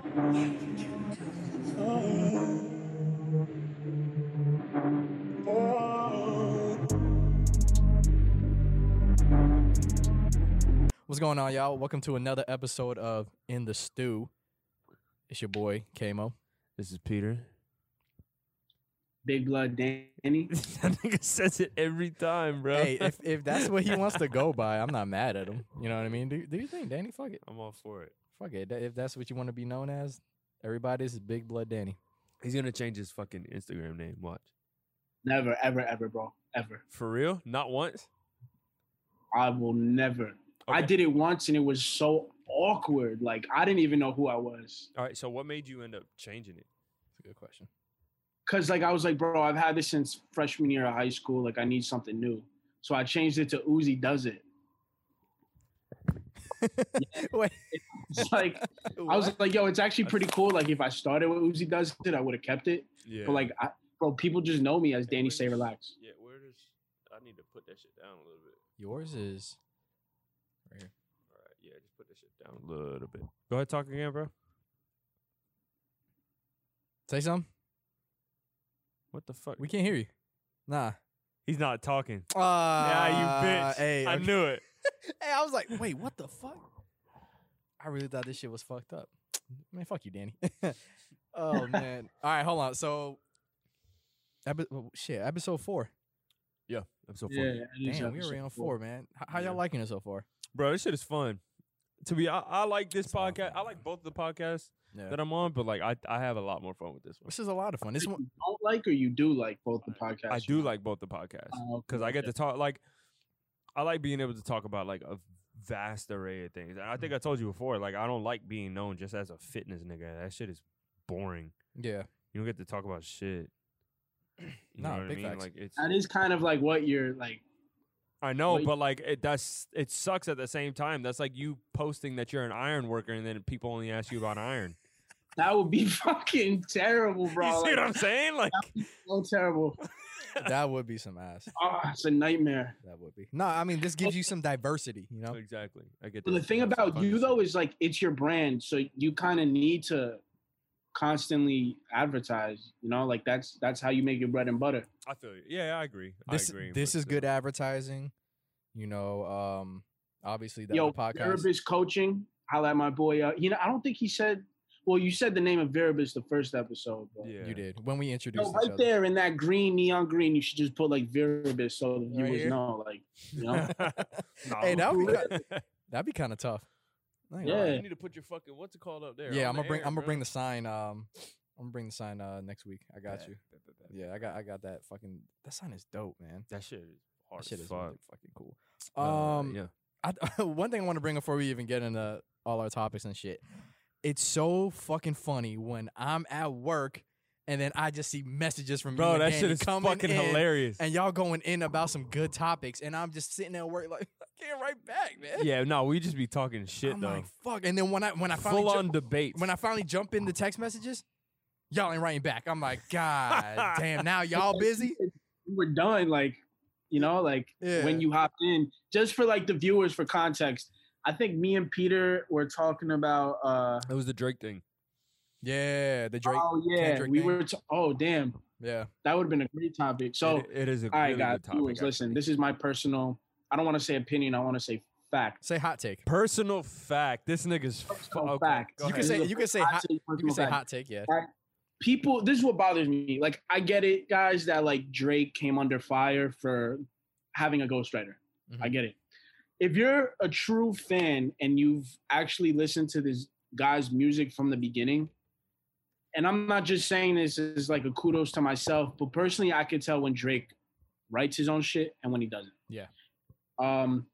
What's going on, y'all? Welcome to another episode of In the Stu. It's your boy Kmo. This is Peter. Big Blood Danny. that nigga says it every time, bro. Hey, if, if that's what he wants to go by, I'm not mad at him. You know what I mean? Do, do you think, Danny? Fuck it. I'm all for it. Fuck it. If that's what you want to be known as, everybody's Big Blood Danny. He's gonna change his fucking Instagram name. Watch. Never, ever, ever, bro. Ever. For real? Not once? I will never. I did it once and it was so awkward. Like I didn't even know who I was. All right. So what made you end up changing it? That's a good question. Cause like I was like, bro, I've had this since freshman year of high school. Like I need something new. So I changed it to Uzi does it. Wait, It's like I was like, yo, it's actually pretty cool. Like if I started with Uzi does it, I would have kept it. Yeah. But like, I, bro, people just know me as Hey, Danny where's Say this- Relax. Yeah. Where does I need to put that shit down a little bit? yours is right here. All right. Yeah. Just put that shit down a little bit. Go ahead. Talk again, bro. Say something. What the fuck? We can't hear you. Nah. He's not talking. Uh, yeah, you bitch. Hey, I okay. knew it. Hey, I was like, wait, what the fuck? I really thought this shit was fucked up. Man, fuck you, Danny. oh man. All right, hold on. So, epi- oh, shit, episode four. Yeah. Episode four. Yeah, it is Damn, we episode already on four. four, man. H- how y'all liking it so far? Bro, this shit is fun. To be, I, I like this It's podcast. fun. I like both the podcasts Yeah. that I'm on, but like I, I have a lot more fun with this one. This is a lot of fun. This You one, don't like or you do like both the podcasts. I do know? like both the podcasts Oh, okay, because I get okay. to talk like I like being able to talk about like a vast array of things. And I Mm. think I told you before, like I don't like being known just as a fitness nigga. That shit is boring. yeah. You don't get to talk about shit. You Nah, know what I big mean? facts. Like it's That is kind of like what you're like. I know, Wait. but like it that's it sucks at the same time. That's like you posting that you're an iron worker and then people only ask you about iron. That would be fucking terrible, bro. you see Like, what I'm saying? Like so terrible. that would be some ass. Oh, it's a nightmare. That would be. No, I mean this gives you some diversity. You know. exactly. I get But the thing That's about you though is like it's your brand, so you kind of need to constantly advertise. You know, like that's that's how you make your bread and butter. I feel you. Yeah, I agree. This I agree. this but is good still. advertising. You know, um, obviously that Yo, podcast. Veribus coaching. Holla at my boy. Uh, you know, I don't think he said. Well, you said the name of Veribus the first episode. But Yeah. You did when we introduced Yo, each right other. there in that green neon green, you should just put like Veribus so the Right viewers here? know, like you know. Hey, that would be that'd be kind of tough. I Yeah. lie. You need to put your fucking what's it called up there? Yeah, I'm gonna bring air, I'm gonna bring the sign. Um, I'm gonna bring the sign uh next week. I got Bet, you. Yeah, I got I got that fucking that sign is dope, man. That shit is hard That shit is fuck. really fucking cool. Uh, Um, yeah. I, one thing I want to bring up before we even get into all our topics and shit. It's so fucking funny when I'm at work and then I just see messages from you Bro, and that Danny shit is fucking in, hilarious. and y'all going in about some good topics, and I'm just sitting there at work like I can't write back, man. yeah, no, we just be talking shit I'm though. like fuck. And then when I when I finally Full ju- on debate. when I finally jump into text messages, y'all ain't writing back. I'm like, God damn, now y'all busy? We're done. Like, you know, like Yeah. when you hopped in, just for like the viewers for context. I think me and Peter were talking about. uh it was the Drake thing. Yeah, the Drake. Oh yeah, Kendrick we thing. were. T- oh damn, yeah. that would have been a great topic. So, It- it is a all right, really guys, good topic. viewers, listen. This is my personal. I don't want to say opinion. I want to say fact. Say hot take. personal fact. This nigga's f- Personal okay, fact. go You can say- This is a you can say hot hot- take, You can say fact. hot take, yeah. people this is what bothers me like i get it guys that like drake came under fire for having a ghostwriter i Mhm. get it if you're a true fan and you've actually listened to this guy's music from the beginning and i'm not just saying this as like a kudos to myself but personally i could tell when drake writes his own shit and when he doesn't Yeah. um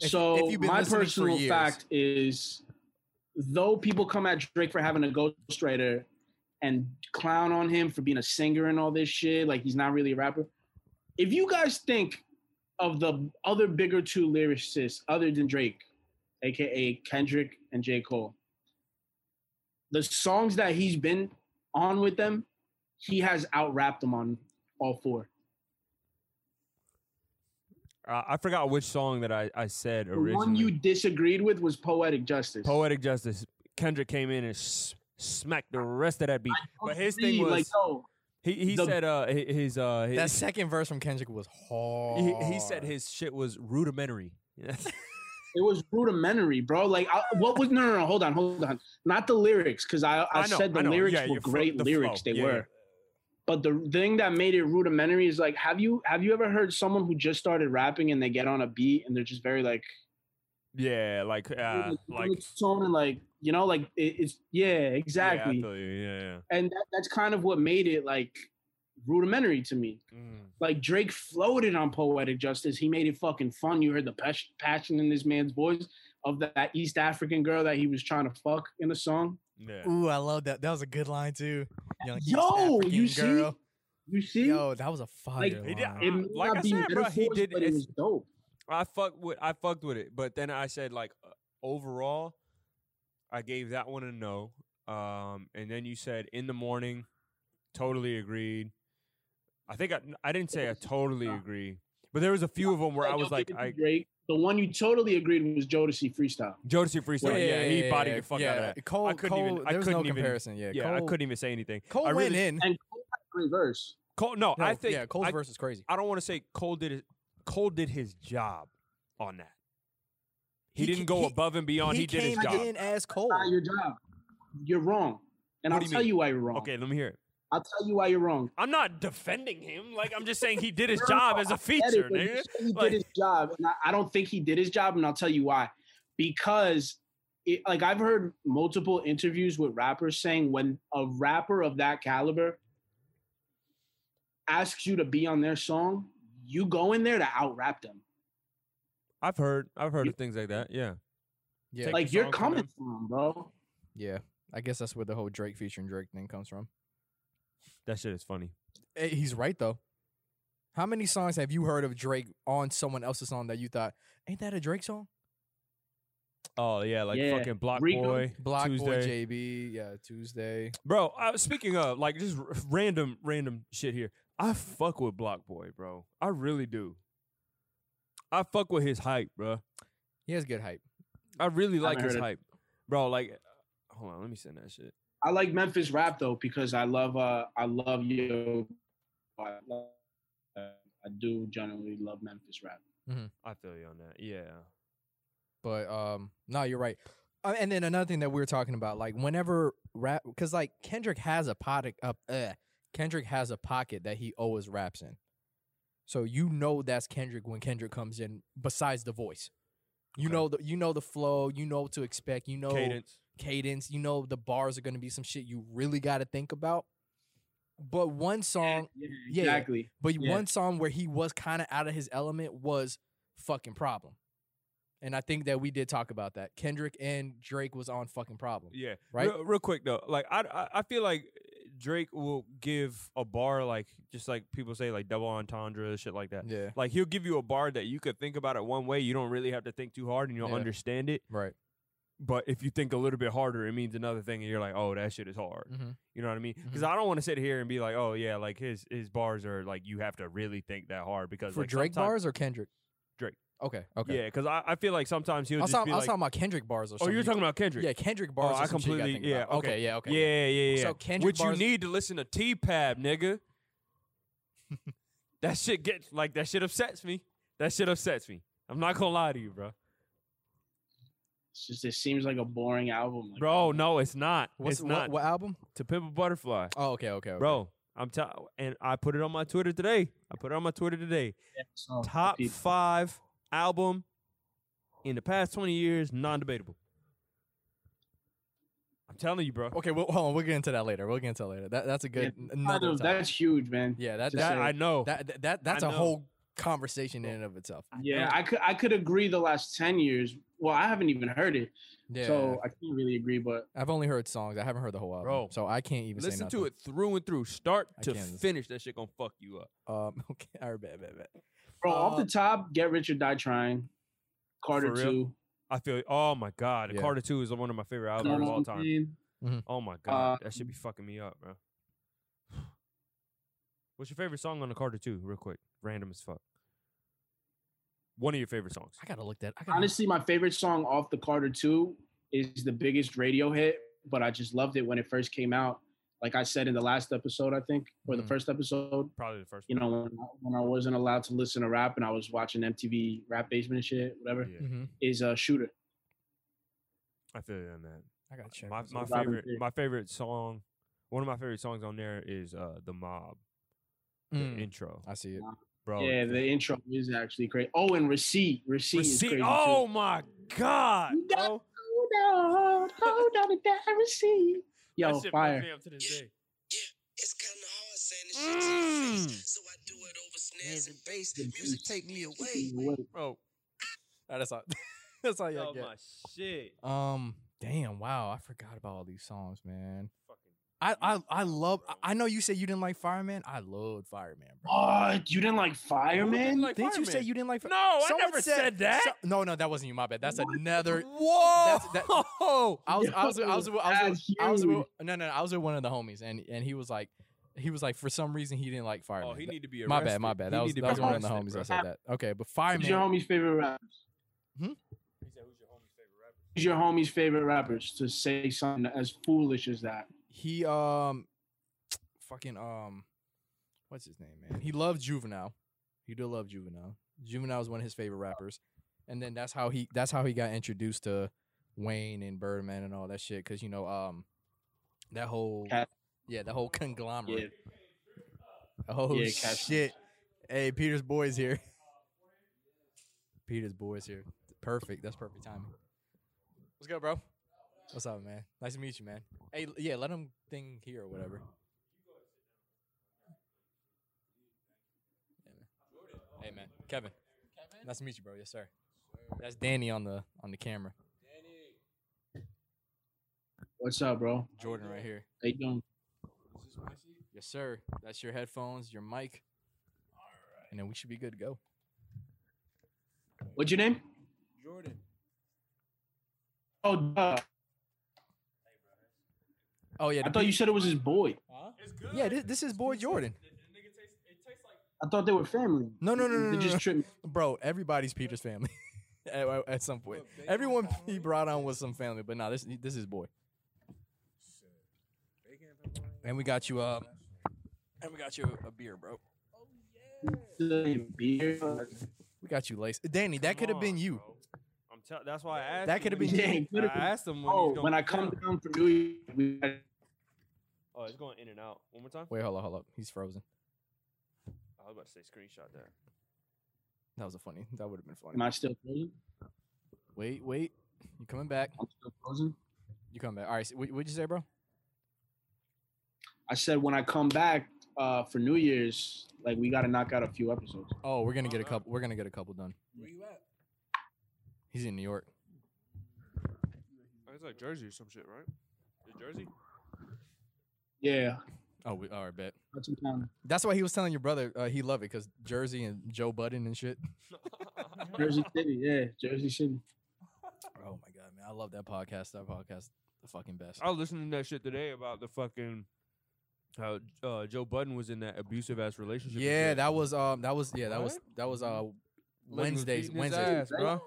If- so if my personal fact is though people come at Drake for having a ghostwriter and clown on him for being a singer and all this shit, like he's not really a rapper. If you guys think of the other bigger two lyricists other than Drake, aka Kendrick and J. Cole, the songs that he's been on with them, he has out rapped them on all four. Uh, I forgot which song that I, I said The originally. one you disagreed with was Poetic Justice. Poetic Justice. Kendrick came in and s- smacked the rest of that beat. But his thing was like, yo, he he the- said uh his uh his, That second verse from Kendrick was hard. he, he said his shit was rudimentary. it was rudimentary, bro. Like, I, what was no, no, no? Hold on, hold on. Not the lyrics, because I, I, I know, said the I lyrics Yeah, were great the lyrics. flow. They Yeah, were. yeah. But the thing that made it rudimentary is like, have you have you ever heard someone who just started rapping and they get on a beat and they're just very like, Yeah, like uh, like tone and like you know like it, it's yeah exactly Yeah, I feel you. yeah, yeah. and that, that's kind of what made it like rudimentary to me Mm. like drake floated on poetic justice he made it fucking fun you heard the pas- passion in this man's voice of that east african girl that he was trying to fuck in the song Yeah. Ooh, I love that. That was a good line too. Young East Yo, you African see? girl. you see Yo, that was a fire Like, He did- line. it like I said, bro, he did- but it it's- was dope I fucked with I fucked with it, but then I said like uh, overall, I gave that one a no. Um, and then you said in the morning, totally agreed. I think I I didn't say I totally agree, but there was a few of them where I was like, give it to I Drake. the one you totally agreed was Jodeci freestyle Jodeci freestyle, yeah, he bodied the fuck yeah. out of that. Cole, I couldn't Cole, even- I there was no couldn't even- comparison. Yeah, Yeah, I couldn't even say anything. Cole I went in. and Cole had a great verse Cole, no, No, I think yeah, Cole's I, verse is crazy. I don't want to say Cole did it. Cole did his job on that. He, He didn't go he- above and beyond. He, did his came job. in as Cole. not your job you're wrong and What i'll you tell mean? you why you're wrong Okay, let me hear it. I'll tell you why you're wrong. I'm not defending him. Like I'm just saying he did his No, no, job as a get it, feature, nigga. say He Like- did his job, and I, I don't think he did his job, and I'll tell you why. Because, it, like, I've heard multiple interviews with rappers saying when a rapper of that caliber asks you to be on their song, you go in there to out rap them. I've heard I've heard You- of things like that. Yeah. yeah, Take like you're song from coming from, bro. yeah. I guess that's where the whole Drake featuring Drake thing comes from. That shit is funny. Eh, He's right though. How many songs have you heard of Drake on someone else's song that you thought ain't that a Drake song? Oh yeah, like Yeah. fucking Block Rico. Boy, BlocBoy Tuesday. JB, yeah, Tuesday. Bro, uh, speaking of like just r- random random shit here. I fuck with BlocBoy, bro. I really do. I fuck with his hype, bro. He has good hype. I really like haven't his heard it. hype, bro. Like, hold on, let me send that shit. I like Memphis rap though because I love uh I love you. I, love, uh, I do generally love Memphis rap. Mm-hmm. I feel you on that. Yeah. But um, no, you're right. Uh, and then another thing that we were talking about, like whenever rap, because like Kendrick has a pocket, uh, uh, Kendrick has a pocket that he always raps in. So you know that's Kendrick when Kendrick comes in. Besides the voice, you Okay. know the you know the flow, you know what to expect, you know Cadence. cadence, you know the bars are gonna be some shit you really got to think about. But one song, Yeah, yeah. exactly. but Yeah. one song where he was kind of out of his element was fucking problem. And I think that we did talk about that. Kendrick and Drake was on fucking problem. Yeah. Right? Real, real quick though, like I, I I feel like Drake will give a bar like just like people say like double entendre shit like that. Yeah. Like he'll give you a bar that you could think about it one way. You don't really have to think too hard and you'll Yeah. understand it. Right. But if you think a little bit harder, it means another thing, and you're like, oh, that shit is hard. Mm-hmm. You know what I mean? Because Mhm. I don't want to sit here and be like, oh yeah, like his his bars are like you have to really think that hard because For like, Drake bars or Kendrick? Drake. Okay. Okay. Yeah, because I, I feel like sometimes he'll I was, just talking, be I was like, talking about Kendrick bars or oh, something. you're talking about Kendrick. Yeah, Kendrick oh, bars. Oh, are I some shit you completely think yeah. about. Okay. Yeah. Okay. Yeah, yeah, yeah. So Kendrick Which bars- you need to listen to TPAB, nigga. that shit gets like that shit upsets me. That shit upsets me. I'm not gonna lie to you, bro. It's just it seems like a boring album. Like, Bro, no, it's not. What's it's what, not. what album? To Pimp a Butterfly, Oh, okay. Okay. okay. bro. I'm t- and I put it on my Twitter today. I put it on my Twitter today. yeah, so Top people- five album in the past 20 years, non-debatable. I'm telling you, bro. Okay. Well, hold on. We'll get into that later. We'll get into that later. That that's a good Yeah, another Kind that's huge, man. Yeah. That that, That, I know. that that, that that's I a know. whole conversation in and of itself. Yeah, I could I could agree the last ten years. Well, I haven't even heard it, Yeah. so I can't really agree. But I've only heard songs. I haven't heard the whole album, Bro, so I can't even Listen nothing. to it through and through, start I to can't. finish. That shit gonna fuck you up. Um. Okay. All right. Bet. Bet. Bet. Bro, off Uh, the top, Get Rich or Die Trying, Carter Two, I feel. Oh my god, Yeah. Carter Two is one of my favorite albums Know of all I'm time. Oh my god, Uh, that should be fucking me up, bro. What's your favorite song on the Carter Two? Real quick, random as fuck. One of your favorite songs. I gotta look that. I gotta Honestly, my favorite song off the Carter Two is the biggest radio hit, but I just loved it when it first came out. Like I said in the last episode, I think, or the Mhm. first episode, Probably the first. you know, when, when I wasn't allowed to listen to rap and I was watching MTV Rap Basement and shit, whatever, Yeah, Mm-hmm. is a shooter. I feel you on that. I gotta check. My my favorite my favorite song, one of my favorite songs on there is uh the Mob, the Mm, intro, I see it. bro. yeah, the intro is actually great. Oh, and receipt, receipt, is Receipt- crazy Oh too. my god, You got- bro. Hold on, hold on to that receipt. Yo, That shit fire. fucks me up to this day. It's kinda hard saying this shit to your Mm. face. So I do it over snares and bass. Music take me away. Bro, that's all. that's all y'all oh get. my shit. Um, damn, wow, I forgot about all these songs, man. Fucking I I I love. I- I know you said you didn't like Fireman. I loved Fireman, bro. What? You didn't like Fireman? like Didn't you say you didn't like? Fi- No, I never said that. so- no, no, that wasn't you. My bad. That's another. Whoa! That's- that- I was, I was, I was, I was, I was, That's I was, with- no, no, no, I was with one of the homies, and and he was like, he was like, for some reason he didn't like oh, Fireman. oh, he need to be my bad, my bad. He That was, that was one of the homies bro. that said that. Okay, but Who's Fireman. your homie's favorite rappers? Hmm? He said, "Who's your homie's favorite rapper?" Who's your homie's favorite rappers to say something as foolish as that? He um, fucking um, what's his name, man? He loved Juvenile. He did love Juvenile. Juvenile was one of his favorite rappers, and then that's how he that's how he got introduced to Wayne and Birdman and all that shit. Cause you know um, that whole Cat- yeah, the whole conglomerate. Yeah. Oh Yeah, shit! Hey, Peter's boys here. Peter's boys here. Perfect. That's perfect timing. What's good, bro? What's up, man? Nice to meet you, man. Hey, yeah, let him thing here or whatever. Yeah, man. Hey, man, Kevin. Nice to meet you, bro. Yes, sir. That's Danny on the on the camera. What's up, bro? Jordan right here. How you doing? Yes, sir. That's your headphones, your mic, All right. and then we should be good to go. What's your name? Jordan. Oh, duh. Oh yeah, I thought you said it was his boy. Yeah, this, this is boy Jordan. I thought they were family. No, no, no, no, They no, just no. tripped me. Bro, everybody's Peter's family at, at some point. Everyone he brought on was some family, but nah, this this is boy. And we got you uh, and we got you a beer, bro. Oh Beer. We got you lace. Danny, that could have been you. bro. I'm tell- that's why I asked. That coulda been he- you. I asked him when, Oh, he's gonna when I come down. down for New Year, we Oh, it's going in and out. One more time. Wait, hold up, hold up. He's frozen. I was about to say screenshot that. That was a funny. That would have been funny. am. I still frozen? Wait, wait. You coming back? I'm still frozen. You coming back. All right. So, what, what'd you say, bro? I said when I come back uh, for New Year's, like we got to knock out a few episodes. Oh, we're gonna get a couple. We're gonna get a couple done. Where you at? He's in New York. It's like Jersey or some shit, right? Is Jersey? Yeah, Oh, we, all right, bet. Hudson That's why he was telling your brother uh, he loved it because Jersey and Joe Budden and shit. Jersey City. Yeah, Jersey City. Oh my god, man, I love that podcast. That podcast, the fucking best. I was listening to that shit today about the fucking how uh, Joe Budden was in that abusive ass relationship. Yeah, that was um, that was yeah, that was that was uh, Lady was Wednesdays, beating his Wednesdays. ass, bro.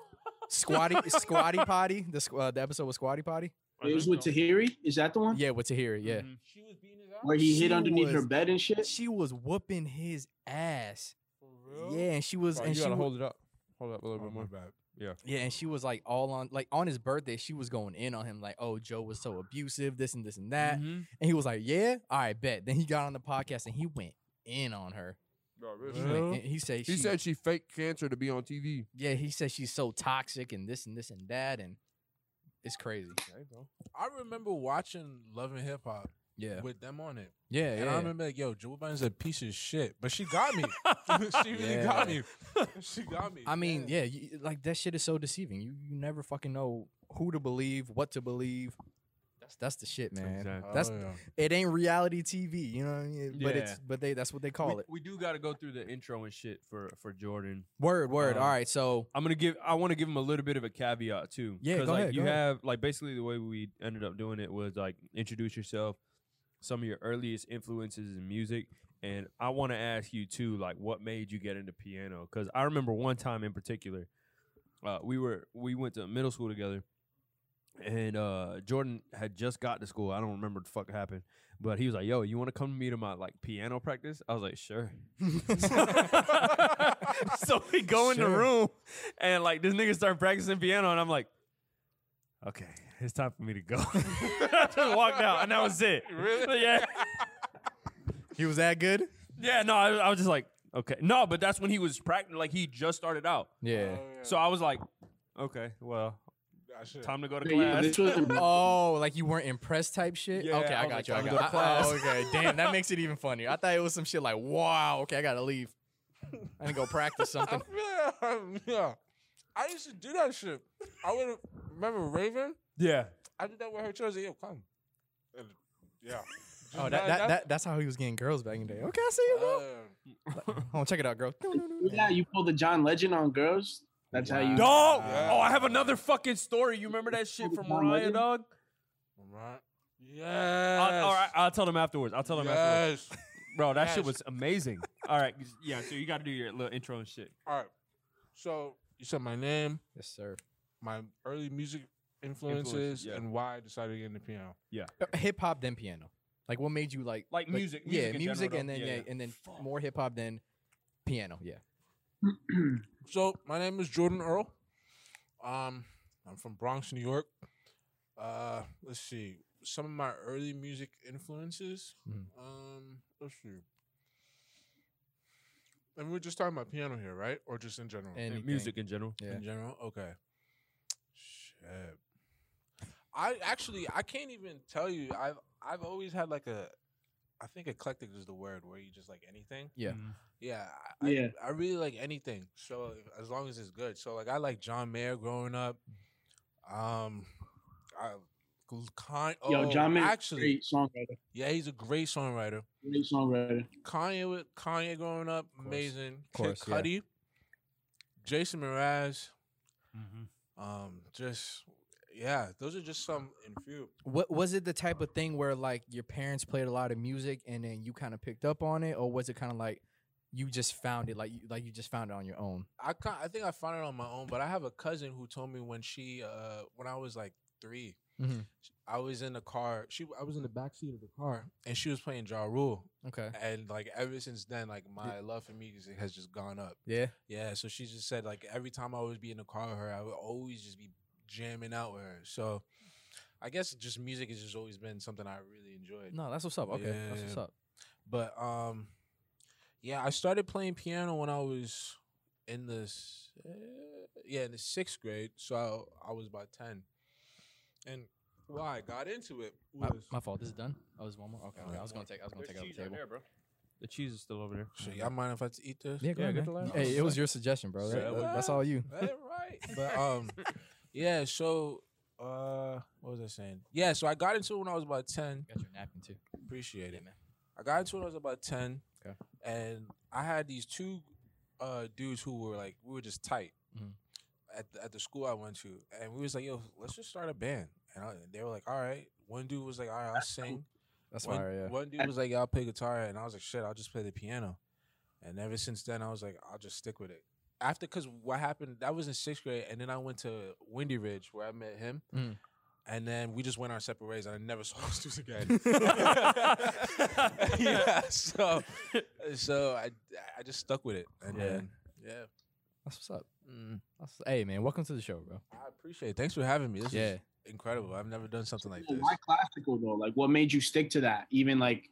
Squatty, Squatty Potty. The uh, the episode was Squatty Potty. It was with Tahiry. Is that the one? Yeah, with Tahiry. Yeah, Mhm. She was beating his ass. Where he She hid underneath her bed and shit. she was whooping his ass. For real? Yeah, and she was Bro, and you she gotta wa- hold it up. Hold up a little Oh, bit more. bad. Yeah, Yeah, and she was like all on like on his birthday, she was going in on him like, "Oh, Joe was so abusive, this and this and that." Mhm. And he was like, "Yeah, all right, bet." Then he got on the podcast and he went in on her. Bro, real He, went he said He she, said she faked cancer to be on TV. "Yeah." He said she's so toxic and this and this and that, and it's crazy. Bro. I remember watching Love and Hip Hop Yeah, with them on it. yeah, And yeah. I remember like, yo, Joe Budden's a piece of shit. But she got me. she really got me. she got me. I mean, yeah, you, like that shit is so deceiving. You you never fucking know who to believe, what to believe. That's that's the shit, man. Exactly. Oh, That's yeah. it. Ain't reality TV, you know what I mean? But it's but they that's what they call we, it. we do got to go through the intro and shit for for Jordan. Word, word. Um, All right, so I'm gonna give. I want to give him a little bit of a caveat too. Yeah, 'Cause, go like, ahead, You go ahead. have like basically the way we ended up doing it was like introduce yourself, some of your earliest influences in music, and I want to ask you too, like what made you get into piano? Because I remember one time in particular, uh, we were we went to middle school together, and uh, Jordan had just got to school. I don't remember what the fuck happened, but he was like, "Yo, you want to come to me to my like piano practice?" I was like, "Sure." so we go in the Sure. room, and like this nigga start practicing piano, and I'm like, "Okay, it's time for me to go." I just walked out, and that was it. Really? Yeah. He was that good? Yeah. No, I, I was just like, okay, no, but that's when he was practicing. Like he just started out, Yeah. so I was like, okay, well, I should. time to go to Yeah, yeah, class. this Oh, like you weren't impressed type shit? Yeah, okay, I I got like, you. I got go to class. Oh, okay. Damn, that makes it even funnier. I thought it was some shit like, wow, okay, I gotta leave. I didn't go practice something. feel like, um, yeah. I used to do that shit. I would remember Raven. yeah. I did that with her too. I was like, yo, come. And, yeah. Oh, that, that, that that's how he was getting girls back in the day. Okay, I see you, bro. Uh, Hold on, check it out, girl. Yeah, you pulled the John Legend on girls. That's how you. Dog. Yeah. Oh, I have another fucking story. You remember that shit from John Mariah, Legend? dog? right. Yes. I'll, all right, I'll tell them afterwards. I'll tell them afterwards. Bro, that Yes. shit was amazing. All right, yeah. So you got to do your little intro and shit. All right. So you said my name, Yes, sir. my early music influences, yeah. and why I decided to get into piano. Yeah. Uh, hip hop, then piano. Like, what made you like Like music, yeah, music in music, general, and then yeah, Yeah, yeah. and then more hip hop than piano. Yeah. So my name is Jordan Earl. Um, I'm from Bronx, New York. Uh, let's see some of my early music influences. Mhm. Um, let's see. And we're just talking about piano here, right? Or just in general? And music in general. Yeah. In general, okay. Shit. I actually I can't even tell you. I've I've always had like a, I think eclectic is the word where you just like anything. Yeah. Mm. Yeah, I, Yeah. I, I really like anything. So as long as it's good. So like I like John Mayer growing up. Um, I kind. Yo, oh, John Mayer, actually, great songwriter. yeah, he's a great songwriter. Great songwriter. Kanye with Kanye growing up, course. amazing. course, Kid yeah. Cudi, Jason Mraz. Mm-hmm. Um, just yeah, those are just some in few. What was it the type of thing where like your parents played a lot of music and then you kind of picked up on it, or was it kind of like you just found it, like you, like you just found it on your own? I can I think I found it on my own, but I have a cousin who told me when she uh when I was like 3 Mhm. I was in the car. She I was in the back seat of the car, and she was playing Ja Rule, Okay. and like ever since then, like my love for music has just gone up. Yeah. Yeah, so she just said like every time I would be in the car with her, I would always just be jamming out with her. So I guess just music has just always been something I really enjoyed. No, that's what's up. Okay, that's what's up. But um, yeah, I started playing piano when I was in the uh, yeah in the sixth grade. So I, I was about ten, and why I got into it My, was my fault. This is done. I was one more. Okay. okay. I was gonna take. I was gonna take out off the table. bro. The cheese is still over there. so y'all mind if I eat this? Yeah, go Yeah, ahead, get man. the Hey, it was your suggestion, bro. Say That- that- that's all you. Right. But um, yeah. So uh, what was I saying? Yeah. So I got into it when I was about ten. Got your napkin too. Appreciate it. man. I got into it when I was about ten. Okay. And I had these two uh dudes who were like we were just tight Mhm. at the, at the school I went to, and we was like, yo, let's just start a band. And I, they were like, all right. One dude was like, all right, I'll sing. That's one, fire. Yeah. one dude was like, yeah, I'll play guitar, and I was like, shit, I'll just play the piano. And ever since then, I was like, I'll just stick with it. After, cause what happened? That was in sixth grade, and then I went to Windy Ridge where I met him. Mm. And then we just went our separate ways, and I never saw those dudes again. yeah, so so I I just stuck with it, and Yeah. then yeah, That's what's up. mm, That's, hey, man, welcome to the show, bro. I appreciate it. Thanks for having me. This Yeah. is incredible. I've never done something like So this. why classical though? Like, what made you stick to that? Even like,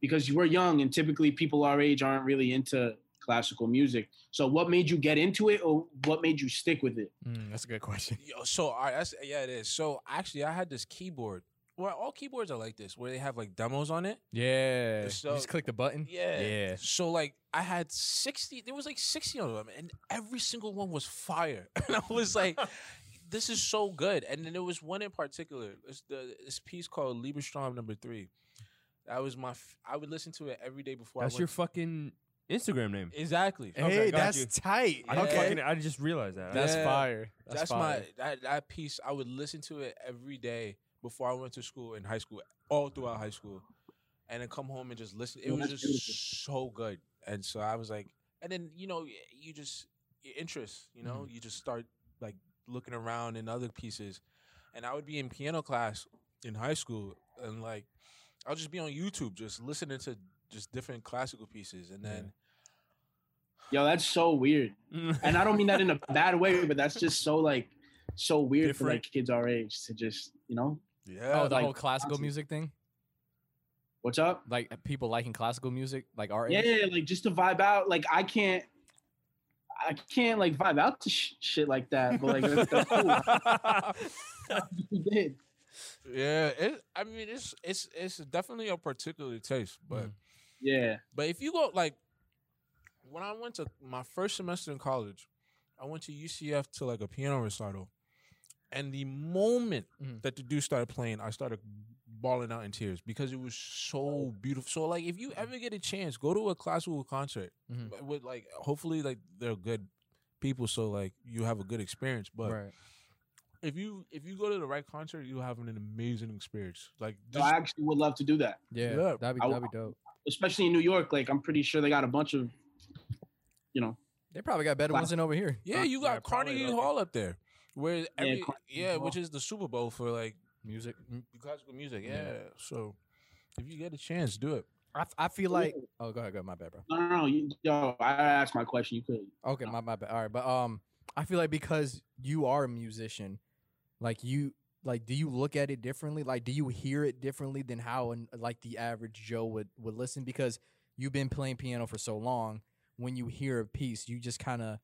because you were young and typically people our age aren't really into classical music. So, what made you get into it, or what made you stick with it? Mm, that's a good question. Yo, so all right, that's, yeah, it is. So actually, I had this keyboard. Well, all keyboards are like this, where they have like demos on it. Yeah. So- you just click the button. Yeah. Yeah. So like I had 60 there was like 60 of them and every single one was fire. And I was like this is so good. And then there was one in particular. It's the this piece called Liebestraum number 3. That was my f- I would listen to it every day before That's I your fucking Instagram name. Exactly. Okay, Hey, got that's you. tight. I don't Yeah. fucking. I just realized that. That's Yeah. fire. That's, That's, fire. my that, that piece I would listen to it every day before I went to school in high school, all throughout high school. And then come home and just listen. It was just so good. And so I was like, and then you know, you just your interest, you know, Mm-hmm. you just start like looking around in other pieces. and I would be in piano class in high school, and like I'll just be on YouTube, just listening to just different classical pieces, and then Yo, that's so weird. And I don't mean that in a bad way, but that's just so like so weird for like kids our age to just, you know, yeah, oh, the like, whole classical constantly- music thing, what's up? like people liking classical music, like our Yeah, age. like just to vibe out. Like I can't, I can't like vibe out to sh- shit like that. But like that's, that's cool. You did. yeah. It, I mean, it's it's it's definitely a particular taste, but. Mm. Yeah. But if you go like when I went to my first semester in college, I went to UCF to like a piano recital. And the moment Mhm. that the dude started playing, I started bawling out in tears because it was so beautiful. So like if you ever get a chance, go to a classical concert Mhm. with like hopefully like they're good people so like you have a good experience. But right. if you if you go to the right concert, you'll have an amazing experience. Like So just, I actually would love to do that, Yeah, Yeah. that'd be that'd be dope. especially in New York. Like I'm pretty sure they got a bunch of, you know, They probably got better ones than over here. Yeah, you got Yeah, Carnegie. Hall up there, where every yeah, Carnegie which is the Super Bowl for like Music. m- classical music. Yeah. Yeah. so if you get a chance, do it. I, f- I feel like. Oh, go ahead, go ahead. My bad, bro. no, no, no. You, yo, I asked my question. You could. Okay, my, my bad. All right, but um, I feel like because you are a musician, like you, like, do you look at it differently? Like, do you hear it differently than how, an, like, the average Joe would would listen? Because you've been playing piano for so long, when you hear a piece, you just kind of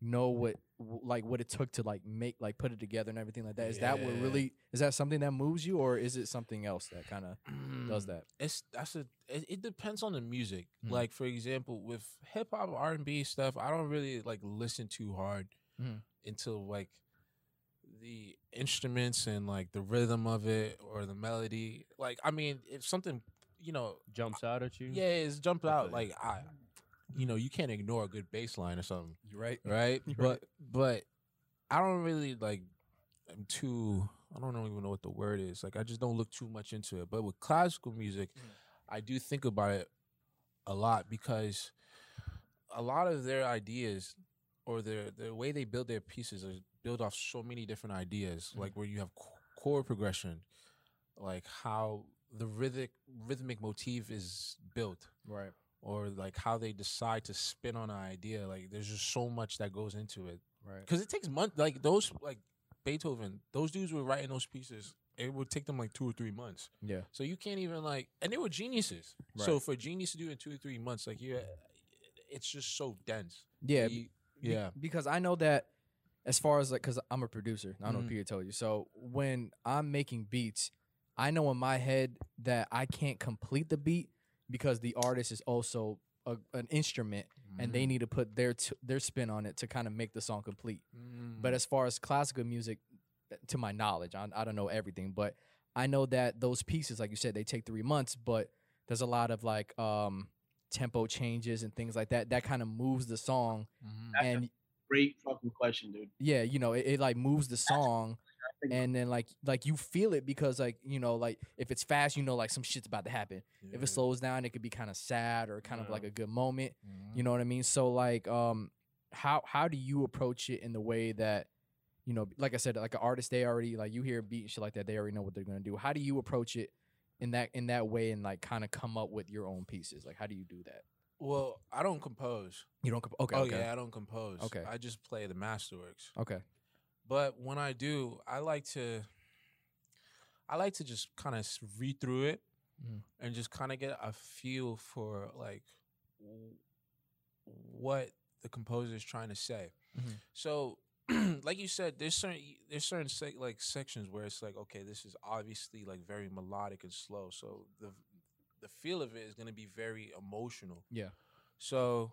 know what, like, what it took to like make, like, put it together and everything like that. Is that what really? Is that something that moves you, or is it something else that kind of does Mm, that? It's that's a. It, it depends on the music. Mhm. Like for example, with hip hop, R and B stuff, I don't really like listen too hard Mhm. until like the instruments and like the rhythm of it or the melody. Like I mean, if something you know Jumps out at you. Yeah, it's jumped I out. Like I, you know, you can't ignore a good bass line or something, You right? right? You're but right. but I don't really like. I'm too. I don't even know what the word is. Like I just don't look too much into it. But with classical music, mm. I do think about it a lot because a lot of their ideas or their the way they build their pieces is built off so many different ideas. Mm. Like where you have ch- chord progression, like how the rhythmic rhythmic motif is built Right. Or like how they decide to spin on an idea. Like there's just so much that goes into it Right. because it takes months. Like those, like Beethoven, those dudes were writing those pieces. It would take them like two or three months. Yeah. So you can't even like, and they were geniuses. So for a genius to do it in two or three months, like yeah, it's just so dense. Yeah. You- yeah. because I know that as far as like, because I'm a producer, I don't know Mhm. if Peter told you. So when I'm making beats, I know in my head that I can't complete the beat because the artist is also a, an instrument and Mm-hmm. they need to put their t- their spin on it to kind of make the song complete. Mm. But as far as classical music, to my knowledge, I, I don't know everything, but I know that those pieces, like you said, they take three months, but there's a lot of like um, tempo changes and things like that that kind of moves the song Mhm. That's a and great fucking question, dude. yeah you know it, it like moves the song think- and then like like you feel it because like you know like if it's fast you know like some shit's about to happen if it slows down it could be kind of sad or kind of like a good moment Mhm. you know what i mean so like um how how do you approach it in the way that you know like i said like an artist they already like you hear a beat and shit like that they already know what they're gonna do how do you approach it in that in that way and like kind of come up with your own pieces like how do you do that Well, I don't compose. you don't comp- okay oh okay yeah, I don't compose. Okay. I just play the masterworks. okay But when I do, I like to I like to just kind of read through it Mhm. and just kind of get a feel for like w- what the composer is trying to say. Mhm. So, like you said, there's certain there's certain sec- like sections where it's like, okay, this is obviously like very melodic and slow. So the the feel of it is going to be very emotional. Yeah. So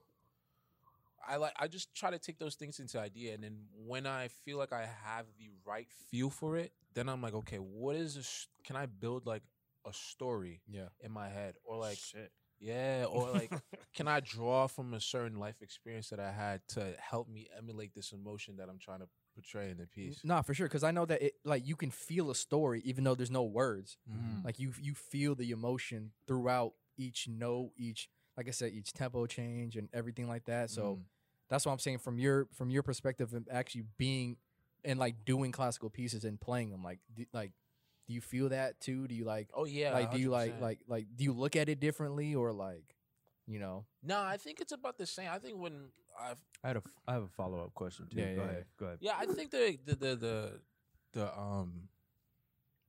I like I just try to take those things into idea, and then when I feel like I have the right feel for it, then I'm like, okay, what is this? Can I build like a story yeah in my head, or like Shit. yeah, or like can I draw from a certain life experience that I had to help me emulate this emotion that I'm trying to portray in the piece? Nah, for sure. Because I know that it like you can feel a story even though there's no words. Mhm. Like you you feel the emotion throughout each note, each like I said, each tempo change and everything like that. So Mhm. that's what I'm saying from your from your perspective of actually being and like doing classical pieces and playing them like do, like do you feel that too do you like Oh yeah. like do you like like like do you look at it differently or like you know No, I think it's about the same. I think when I've I had a, f- I have a follow up question too. Yeah, Go yeah, ahead. Go ahead. yeah, I think the the the the, the um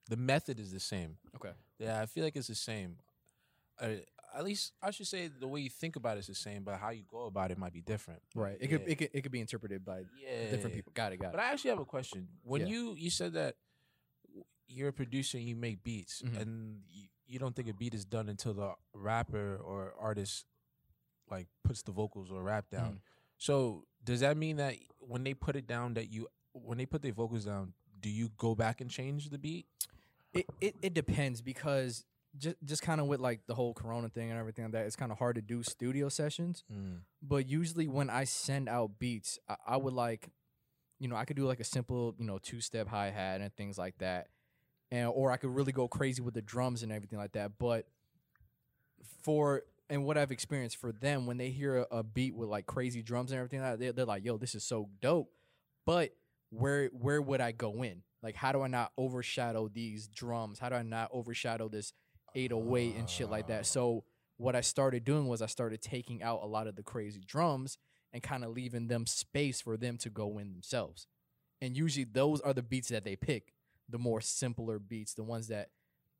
the method is the same. okay Yeah, I feel like it's the same. Uh, at least I should say the way you think about it is the same, but how you go about it might be different. right it could it could it could be interpreted by Yeah, different people got it got it. But I actually have a question. When Yeah. you you said that you're a producer and you make beats, Mhm. and you, you don't think a beat is done until the rapper or artist like puts the vocals or rap down. Mm-hmm. So does that mean that when they put it down, that you when they put their vocals down, do you go back and change the beat? it, it, it depends because just just kind of with like the whole corona thing and everything like that it's kind of hard to do studio sessions. Mm. But usually when i send out beats I, I would like you know i could do like a simple you know two step hi-hat and things like that. And or i could really go crazy with the drums and everything like that. But for and what i've experienced for them when they hear a, a beat with like crazy drums and everything like that they're, they're like yo this is so dope. But where where would i go in? Like how do i not overshadow these drums? How do i not overshadow this 808 and shit like that so what i started doing was i started taking out a lot of the crazy drums and kind of leaving them space for them to go in themselves and usually those are the beats that they pick the more simpler beats the ones that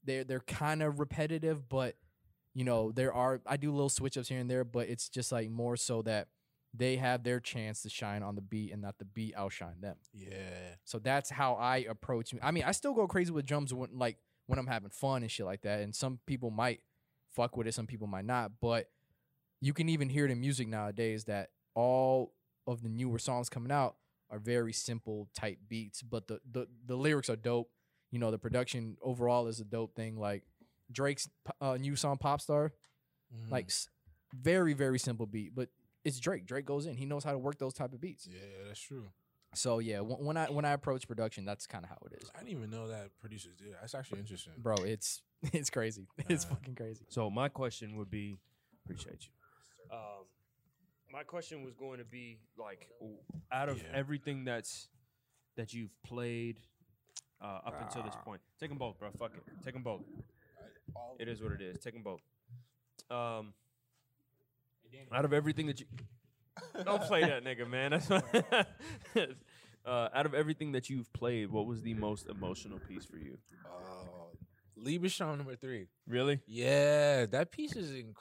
they're they're kind of repetitive but you know there are i do little switch ups here and there but it's just like more so that they have their chance to shine on the beat and not the beat outshine them Yeah. so that's how I approach. I mean, I still go crazy with drums when like when I'm having fun and shit like that. And some people might fuck with it, some people might not. But you can even hear it in music nowadays that all of the newer songs coming out are very simple type beats, but the the, the lyrics are dope. You know, the production overall is a dope thing. Like Drake's uh, new song "Popstar," Mm. like very very simple beat, but it's Drake. Drake goes in. He knows how to work those type of beats. yeah, that's true. So yeah, when, when I when I approach production, that's kind of how it is. I didn't even know that producers do. That's actually interesting. bro it's it's crazy it's Nah. fucking crazy So my question would be, appreciate you. Um, my question was going to be like, out of Yeah. everything that's that you've played uh, up until this point, take them both, bro. Fuck it, take them both. It is what it is. Take them both. Um, out of everything that you don't play that nigga, man. That's uh, out of everything that you've played, what was the most emotional piece for you? Uh, Liebestraum number three. Really? Yeah, that piece is inc-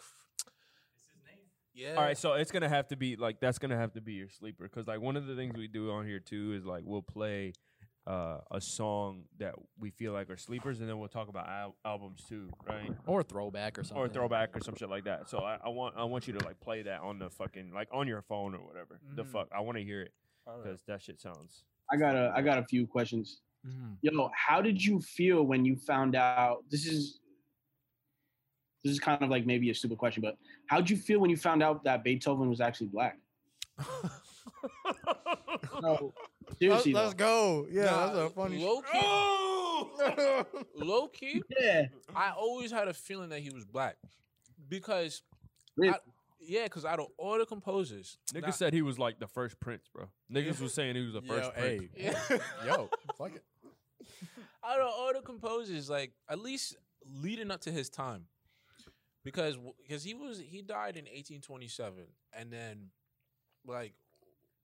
Yeah. All right, so it's gonna have to be like that's gonna have to be your sleeper because like one of the things we do on here too is like we'll play uh, a song that we feel like are sleepers, and then we'll talk about al- albums too, right? or throwback or something Or throwback or some shit like that. So I, I want I want you to like play that on the fucking like on your phone or whatever. The Mhm. fuck, I want to hear it All right. because that shit sounds. I got a I got a few questions. Mhm. Yo, how did you feel when you found out? This is this is kind of like maybe a stupid question, but how did you feel when you found out that Beethoven was actually black? No, seriously. though. go yeah Nah, that's a funny. Low key, oh! low key, Yeah, I always had a feeling that he was black because Really? I- yeah, because out of all the composers, Niggas nah- said he was like the first prince, bro. Niggas was saying he was the first prince. Yeah. yo fuck it out of all the composers, like at least leading up to his time, because because he was he died in 1827, and then like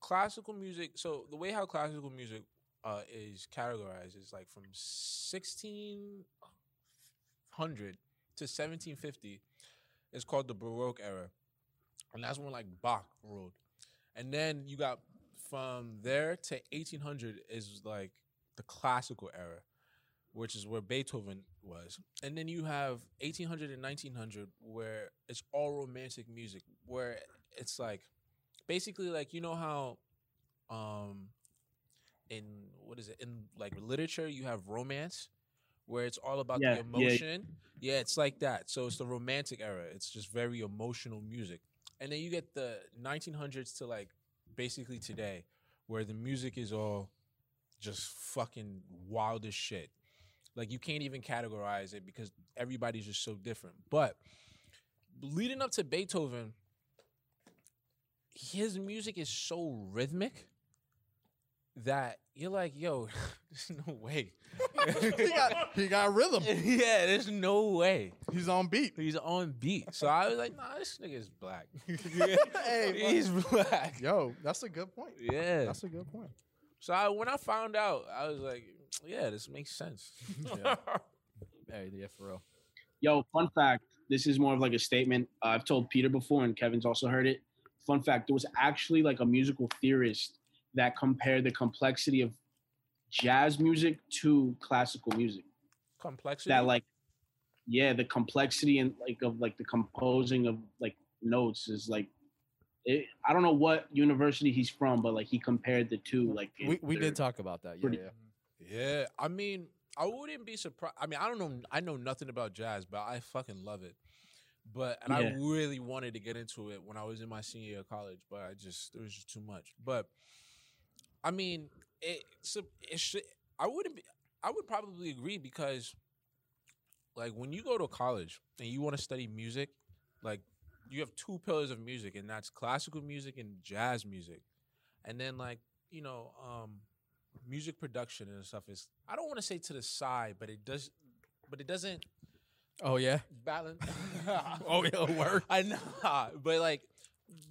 classical music. So the way how classical music uh, is categorized is like from 1600 to 1750 is called the Baroque era, and that's when like Bach ruled, and then you got from there to 1800 is like the classical era, which is where Beethoven was. And then you have 1800 and 1900 where it's all romantic music, where it's like basically like you know how um in what is it in like literature you have romance where it's all about Yeah, the yeah. emotion. Yeah. it's like that. So it's the romantic era. It's just very emotional music. And then you get the 1900s to like basically today where the music is all just fucking wild as shit. Like you can't even categorize it because everybody's just so different. But leading up to Beethoven, his music is so rhythmic that you're like, yo, there's no way. he got he got rhythm. yeah, there's no way. He's on beat. He's on beat. So I was like, nah, this nigga is black. Hey, He's black. Yo, that's a good point. Yeah. That's a good point. So I, when I found out, I was like, yeah, this makes sense. Yeah. Hey, yeah, for real. Yo, fun fact. This is more of like a statement. Uh, I've told Peter before, and Kevin's also heard it. Fun fact: there was actually like a musical theorist that compared the complexity of jazz music to classical music. Complexity. That like, yeah, the complexity and like of like the composing of like notes is like. It, I don't know what university he's from, but like he compared the two. Mm-hmm. Like We we did talk about that. Yeah, pretty- yeah. Mm-hmm. Yeah, I mean, I wouldn't be surprised. I mean, I don't know. I know nothing about jazz, but I fucking love it. But and I really wanted to get into it when I was in my senior year of college, but I just there was just too much. But I mean, it, it's it should. I wouldn't be. I would probably agree because, like, when you go to college and you want to study music, like, you have two pillars of music, and that's classical music and jazz music, and then like you know, um, music production and stuff is. I don't want to say to the side, but it does. But it doesn't Oh yeah. balance. Oh yeah. Work. I know, but like,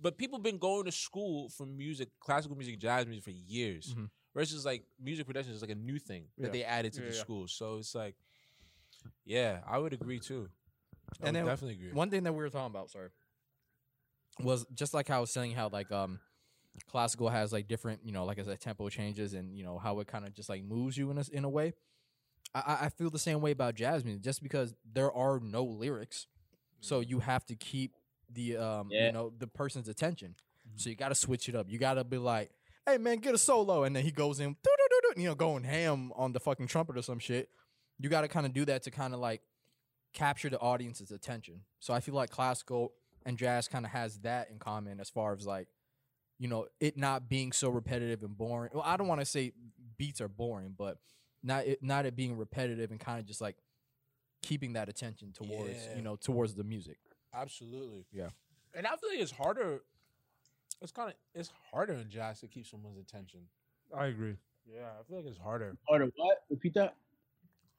but people been going to school for music, classical music, jazz music for years. Mhm. Versus like music production is like a new thing that Yeah. they added to Yeah, the yeah. schools. So it's like, yeah, I would agree too. I And then definitely agree. One thing that we were talking about, sorry, was just like how I was saying how like um classical has like different, you know, like I said, tempo changes and you know how it kind of just like moves you in a in a way. I- I, feel the same way about jazz music, just because there are no lyrics, so you have to keep the um Yeah. you know the person's attention. So you got to switch it up. You got to be like, "Hey man, get a solo," and then he goes in, you know, going ham on the fucking trumpet or some shit. You got to kind of do that to kind of like capture the audience's attention. So I feel like classical and jazz kind of has that in common as far as like, you know, it not being so repetitive and boring. Well, I don't want to say beats are boring, but not it not it being repetitive and kind of just like keeping that attention towards Yeah. you know towards the music. Absolutely. Yeah. And I feel like it's harder. It's kind of it's harder in jazz to keep someone's attention. I agree. Yeah, I feel like it's harder. Harder what? Repeat that.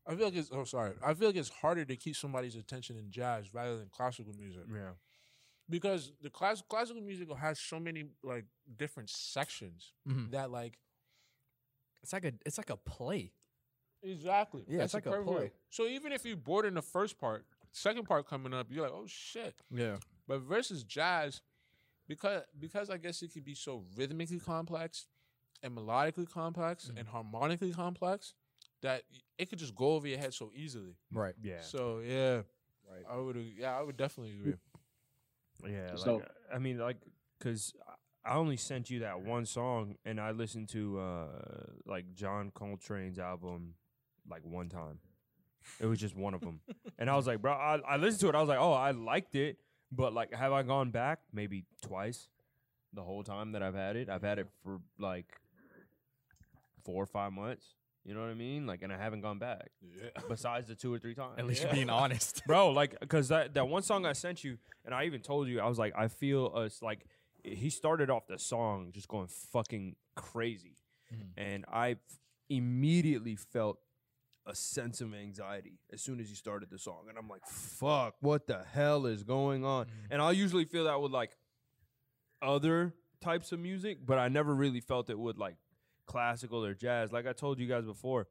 I feel like it's oh sorry. I feel like it's harder to keep somebody's attention in jazz rather than classical music. Yeah. because the class classical music has so many like different sections Mhm. that like It's like a it's like a play. Exactly Yeah, it's That's like a perfect play. So even if you bored in the first part, second part coming up, you're like, oh shit. Yeah. But versus jazz, because because I guess it could be so rhythmically complex and melodically complex Mm-hmm. and harmonically complex that it could just go over your head so easily. Right. Yeah. So yeah, Right. I would yeah I would definitely agree. Yeah, So- like, I mean, like, cause I only sent you that one song, and I listened to uh like John Coltrane's album like one time. It was just one of them, and I was like, bro, I, I listened to it. I was like, oh, I liked it, but like, have I gone back maybe twice? The whole time that I've had it, I've had it for like four or five months. You know what I mean? Like, and I haven't gone back. Yeah. Besides the two or three times At least Yeah. you're being honest. bro. Like, cause that that one song I sent you, and I even told you, I was like, I feel us like he started off the song just going fucking crazy, Mhm. and I immediately felt a sense of anxiety as soon as he started the song, and I'm like, fuck, what the hell is going on? Mm-hmm. And I usually feel that with like other types of music, but I never really felt it with like classical or jazz. Like I told you guys before.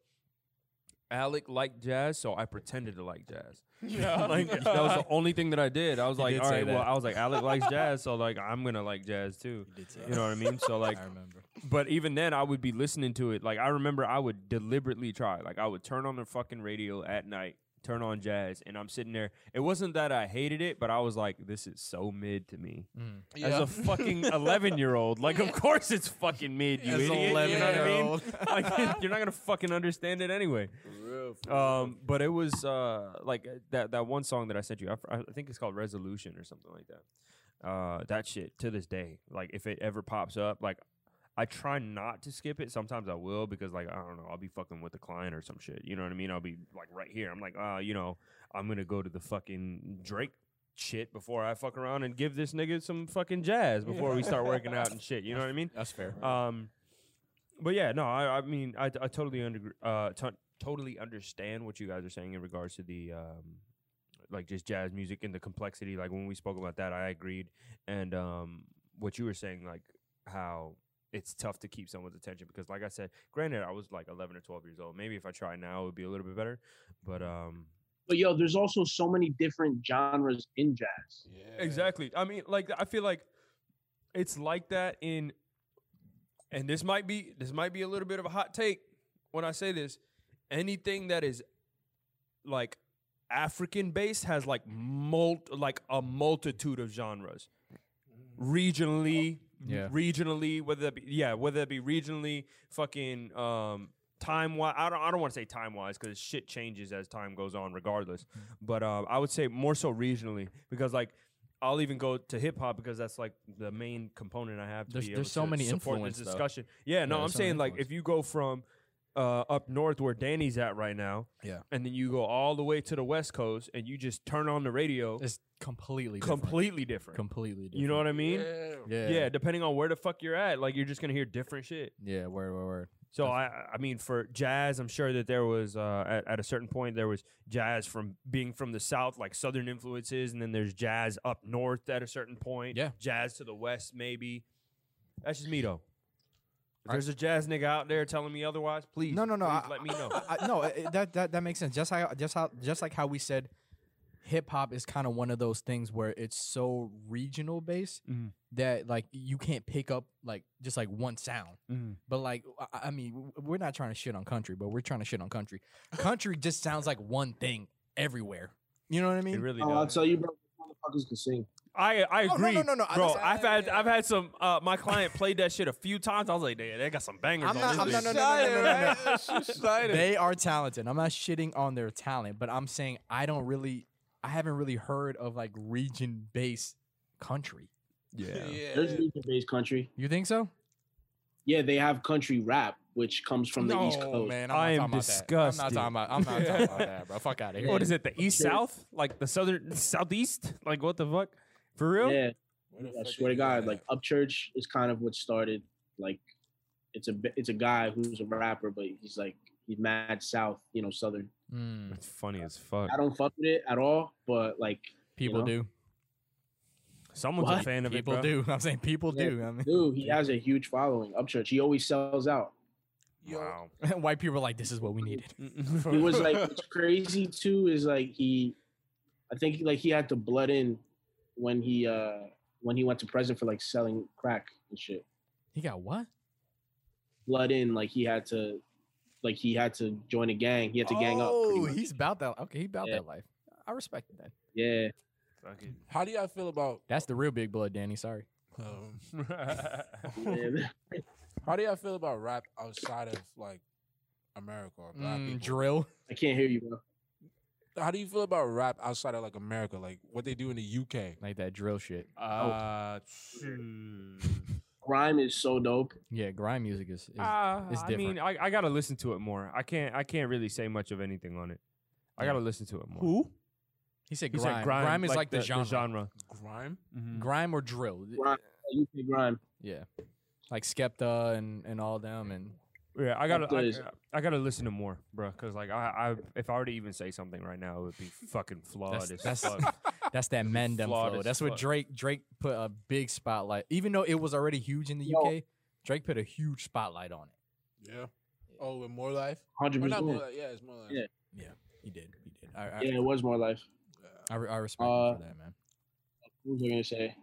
Alec liked jazz, so I pretended to like jazz. Yeah. like that was the only thing that I did. I was He like, did all say right, well. I was like, Alec likes jazz, so like I'm gonna like jazz too. did say You know what I mean? So like, I remember. but even then, I would be listening to it. Like I remember, I would deliberately try. Like I would turn on the fucking radio at night, turn on jazz, and I'm sitting there. It wasn't that I hated it, but I was like, this is so mid to me. Mhm. As a fucking 11 year old, like of course it's fucking mid. You As idiot. You know what I mean? 11-year-old. like you're not gonna fucking understand it anyway. Um, but it was uh like uh, that that one song that I sent you. I think it's called Resolution or something like that. Uh, that shit to this day, like if it ever pops up, like I try not to skip it. Sometimes I will because like I don't know, I'll be fucking with the client or some shit. You know what I mean? I'll be like right here. I'm like, uh, you know, I'm gonna go to the fucking Drake shit before I fuck around and give this nigga some fucking jazz before we start working out and shit. You know what I mean? That's fair. Um, but yeah, no, I, I mean, I, I totally under, uh, to- totally understand what you guys are saying in regards to the, um, like just jazz music and the complexity. Like when we spoke about that, I agreed, and um, what you were saying, like how it's tough to keep someone's attention because, like I said, granted, I was like 11 or 12 years old. Maybe if I try now, it would be a little bit better, but um, But yo, there's also so many different genres in jazz. Yeah. Exactly. I mean, like I feel like it's like that in and this might be this might be a little bit of a hot take when I say this. Anything that is like African based has like mult like a multitude of genres. Regionally, Yeah. regionally, whether that be yeah, whether it be regionally, fucking um time wise I don't I don't want to say time wise because shit changes as time goes on regardless. But um I would say more so regionally because like I'll even go to hip hop because that's like the main component I have to There's- be there's able so to many support this though. discussion. Yeah, no, Yeah, I'm so saying like if you go from uh, up north where Danny's at right now, Yeah. and then you go all the way to the west coast and you just turn on the radio, It's completely different. completely different. completely different. You know what I mean? Yeah. Yeah. Yeah. depending on where the fuck you're at, like you're just gonna hear different shit. Yeah. Word. Word. Word. So I, I mean, for jazz, I'm sure that there was uh, at, at a certain point there was jazz from being from the south, like southern influences, and then there's jazz up north at a certain point. Yeah. jazz to the west, maybe. That's just me though. If there's a jazz nigga out there telling me otherwise, please. No, no, no. please I, let me know. I, I- no, it- that that that makes sense. Just how just how just like how we said, hip hop is kind of one of those things where it's so regional based Mhm. that like you can't pick up like just like one sound. Mhm. But like I, I mean, we're not trying to shit on country, but we're trying to shit on country. Country just sounds like one thing everywhere. You know what I mean? It really Oh, I'll tell you, bro, motherfuckers can sing. I I Oh, no, agree, no, no, no, bro. listen, I've I- had I've had some. Uh, my client played that shit a few times. I was like, they, they got some bangers I'm on not- this. I'm not- bitch. no, no, no, no, no, no, no. They are talented. I'm not shitting on their talent, but I'm saying I don't really, I haven't really heard of like region based country. Yeah. There's region-based country. You think so? Yeah, they have country rap, which comes from the East Coast. man. I am I'm not disgusted. talking about. I'm not talking about that, bro. Fuck out of here. What is it? The east south, like the southern southeast? Like what the fuck? For real? Yeah, I swear to God, like? Upchurch is kind of what started. Like, it's a it's a guy who's a rapper, but he's like he's mad south, you know, southern. Mm, It's funny as fuck. I don't fuck with it at all, but like, people know? do. Someone's a fan of People it, bro. do. I'm saying people Yeah. do. I mean, dude, he has a huge following. Upchurch, he always sells out. Yo, Wow. white people are like, this is what we needed. He was like, what's crazy too is like he, I think like he had to blood in when he uh when he went to prison for like selling crack and shit. He got what? Blood in, like he had to, like he had to join a gang. He had to gang up. Oh, he's about that. Okay, he about Yeah. that life. I respect that. yeah. Fucking- how do y'all feel about? That's the real big blood, Danny. Sorry. Um, how do y'all feel about rap outside of like America? Or black Mm, drill. I can't hear you, bro. How do you feel about rap outside of like America? Like what they do in the UK? Like that drill shit. uh, hmm. Grime is so dope. Yeah, grime music is. is Uh, it's I mean, I, I gotta listen to it more. I can't I can't really say much of anything on it. I Yeah. gotta listen to it more. Who? he said He grime. said grime. grime, is like, the, genre. genre. Grime. Mhm. Grime or drill. Grime, UK grime. Yeah. Like Skepta and, and all them and Yeah, I gotta I, I gotta listen to more, bro. Cause like I, I if I were to even say something right now, it would be fucking flawed That's- as that's- that's that Mandem Flawed flow. as That's what. Drake Drake put a big spotlight. Even though it was already huge in the Yo. UK, Drake put a huge spotlight on it. Yeah. Oh, with more life. Hundred Or not more percent. Yeah, it's more life. Yeah. He did. He did. I I, Yeah, it was more life. I, re- I respect him Uh, for that, man. What was I gonna say?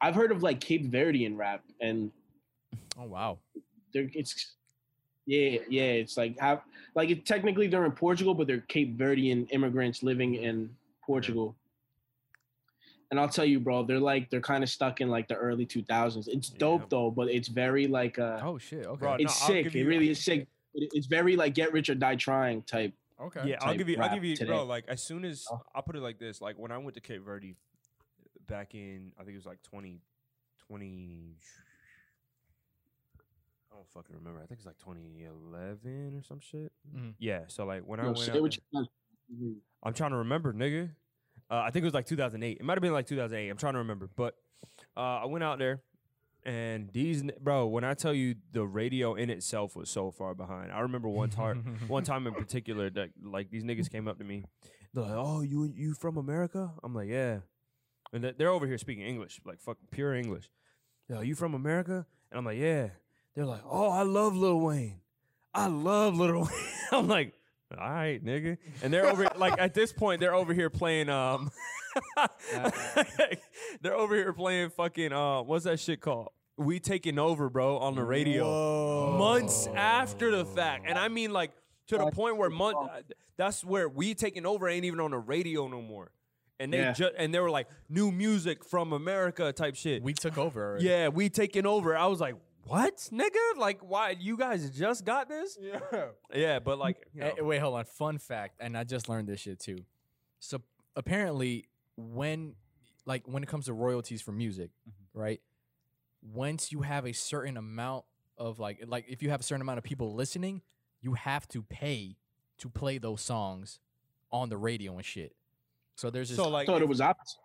I've heard of like Cape Verdean rap, and Oh wow. they're it's yeah, yeah. It's like how like it, technically they're in Portugal, but they're Cape Verdean immigrants living in Portugal. And I'll tell you, bro, they're like they're kind of stuck in like the early two thousands. It's dope Yeah. though, but it's very like uh, Oh shit. Okay. Bro, it's no, sick. It really is sick. It's very like get rich or die trying type. okay. Yeah, I'll give you. I'll give you, today. bro. Like as soon as Oh. I'll put it like this. Like when I went to Cape Verde back in, I think it was like 20, 20 I don't fucking remember. I think it's like twenty eleven or some shit. Mhm. Yeah. So like when I Yo, went, say out what there- you I'm trying to remember, nigga. Uh, I think it was like 2008. It might have been like 2008. I'm trying to remember, but uh, I went out there And these, bro, when I tell you the radio in itself was so far behind. I remember one time, one time in particular that like these niggas came up to me. They're like, "Oh, you you from America?" I'm like, "Yeah." And they- they're over here speaking English, like fuck pure English. They're like, "You from America?" And I'm like, "Yeah." They're like, "Oh, I love Lil Wayne. I love Lil Wayne." I'm like, "All right, nigga." And they're over like at this point they're over here playing um they're over here playing fucking uh what's that shit called? We taking over, bro, on the radio. Months after the fact. And I mean like to the point where month that's where we taking over ain't even on the radio no more. And they Yeah. ju- and they were like new music from America type shit. We took over. Already. yeah, we taking over. I was like, "What, nigga? Like why you guys just got this?" Yeah. Yeah, but like you know, Eh, wait, hold on. Fun fact, and I just learned this shit too. So apparently, when like when it comes to royalties for music, right? Once you have a certain amount of like like if you have a certain amount of people listening, you have to pay to play those songs on the radio and shit. So there's this so I like thought it was opposite.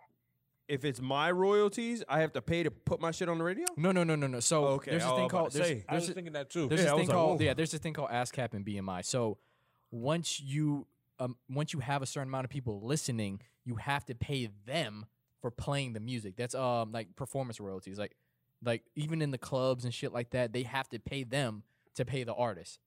If it's my royalties, I have to pay to put my shit on the radio. no no no no no. So Okay, there's this oh, thing called there's, say. I was a- thinking that too. There's Yeah, this thing like, called whoa. yeah. There's this thing called ASCAP and BMI. So once you um once you have a certain amount of people listening, you have to pay them for playing the music. That's um like performance royalties. Like like even in the clubs and shit like that, they have to pay them to pay the artist.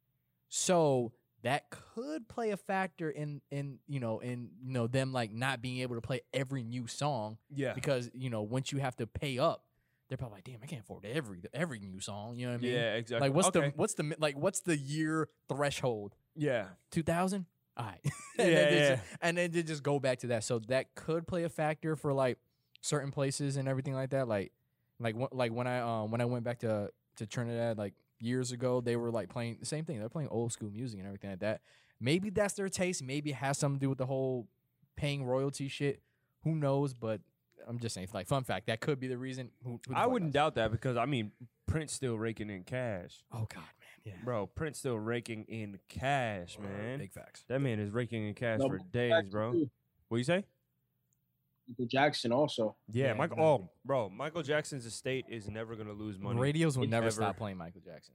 So that could play a factor in in you know in you know them like not being able to play every new song Yeah, because you know once you have to pay up, they're probably like, damn, I can't afford every every new song. You know what I mean? yeah, exactly. Like what's okay. the what's the like what's the year threshold? yeah, Two thousand. All right. Yeah, and, then yeah. Just, and then they just go back to that. So that could play a factor for like certain places and everything like that. Like like like when I um when I went back to to Trinidad like years ago, they were like playing the same thing. They're playing old school music and everything like that. Maybe that's their taste. Maybe it has something to do with the whole paying royalty shit. Who knows? But I'm just saying, like fun fact, that could be the reason. Who, who the I wouldn't knows? doubt that because I mean Prince still raking in cash, Oh God, man, yeah, bro. Prince still raking in cash, man. big facts. That man is raking in cash No, for days, bro. too. What you say? Michael Jackson also. Yeah, Yeah, Michael. Oh, bro, Michael Jackson's estate is never gonna lose money. Radios will It's never ever- stop playing Michael Jackson.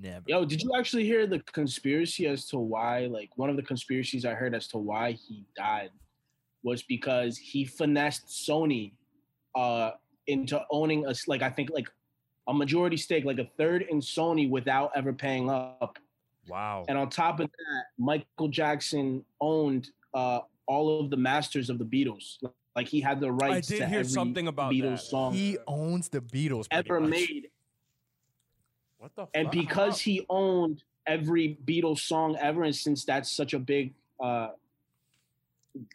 Never. Yo, did you actually hear the conspiracy as to why? Like one of the conspiracies I heard as to why he died was because he finessed Sony uh into owning us like I think like a majority stake, like a third in Sony without ever paying up. Wow. And on top of that, Michael Jackson owned uh all of the masters of the Beatles. Like he had the I rights did to hear every something about Beatles that. song He owns the Beatles. ever much. made. What the and fuck? because he owned every Beatles song ever, and since that's such a big uh,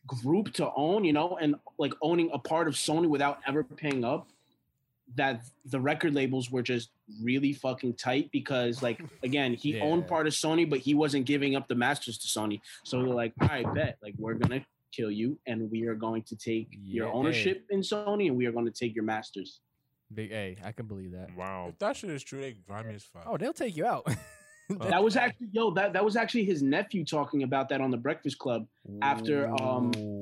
group to own, you know, and like owning a part of Sony without ever paying up, that the record labels were just really fucking tight because, like, again, he owned part of Sony, but he wasn't giving up the masters to Sony. So they're like, all right, bet, like, we're gonna kill you, and we are going to take your Yeah, ownership in Sony, and we are going to take your masters. Big A. I can believe that. Wow. If that shit is true, they grimy as fuck. Oh, they'll take you out. That was actually yo. That that was actually his nephew talking about that on the Breakfast Club. After, um, Ooh.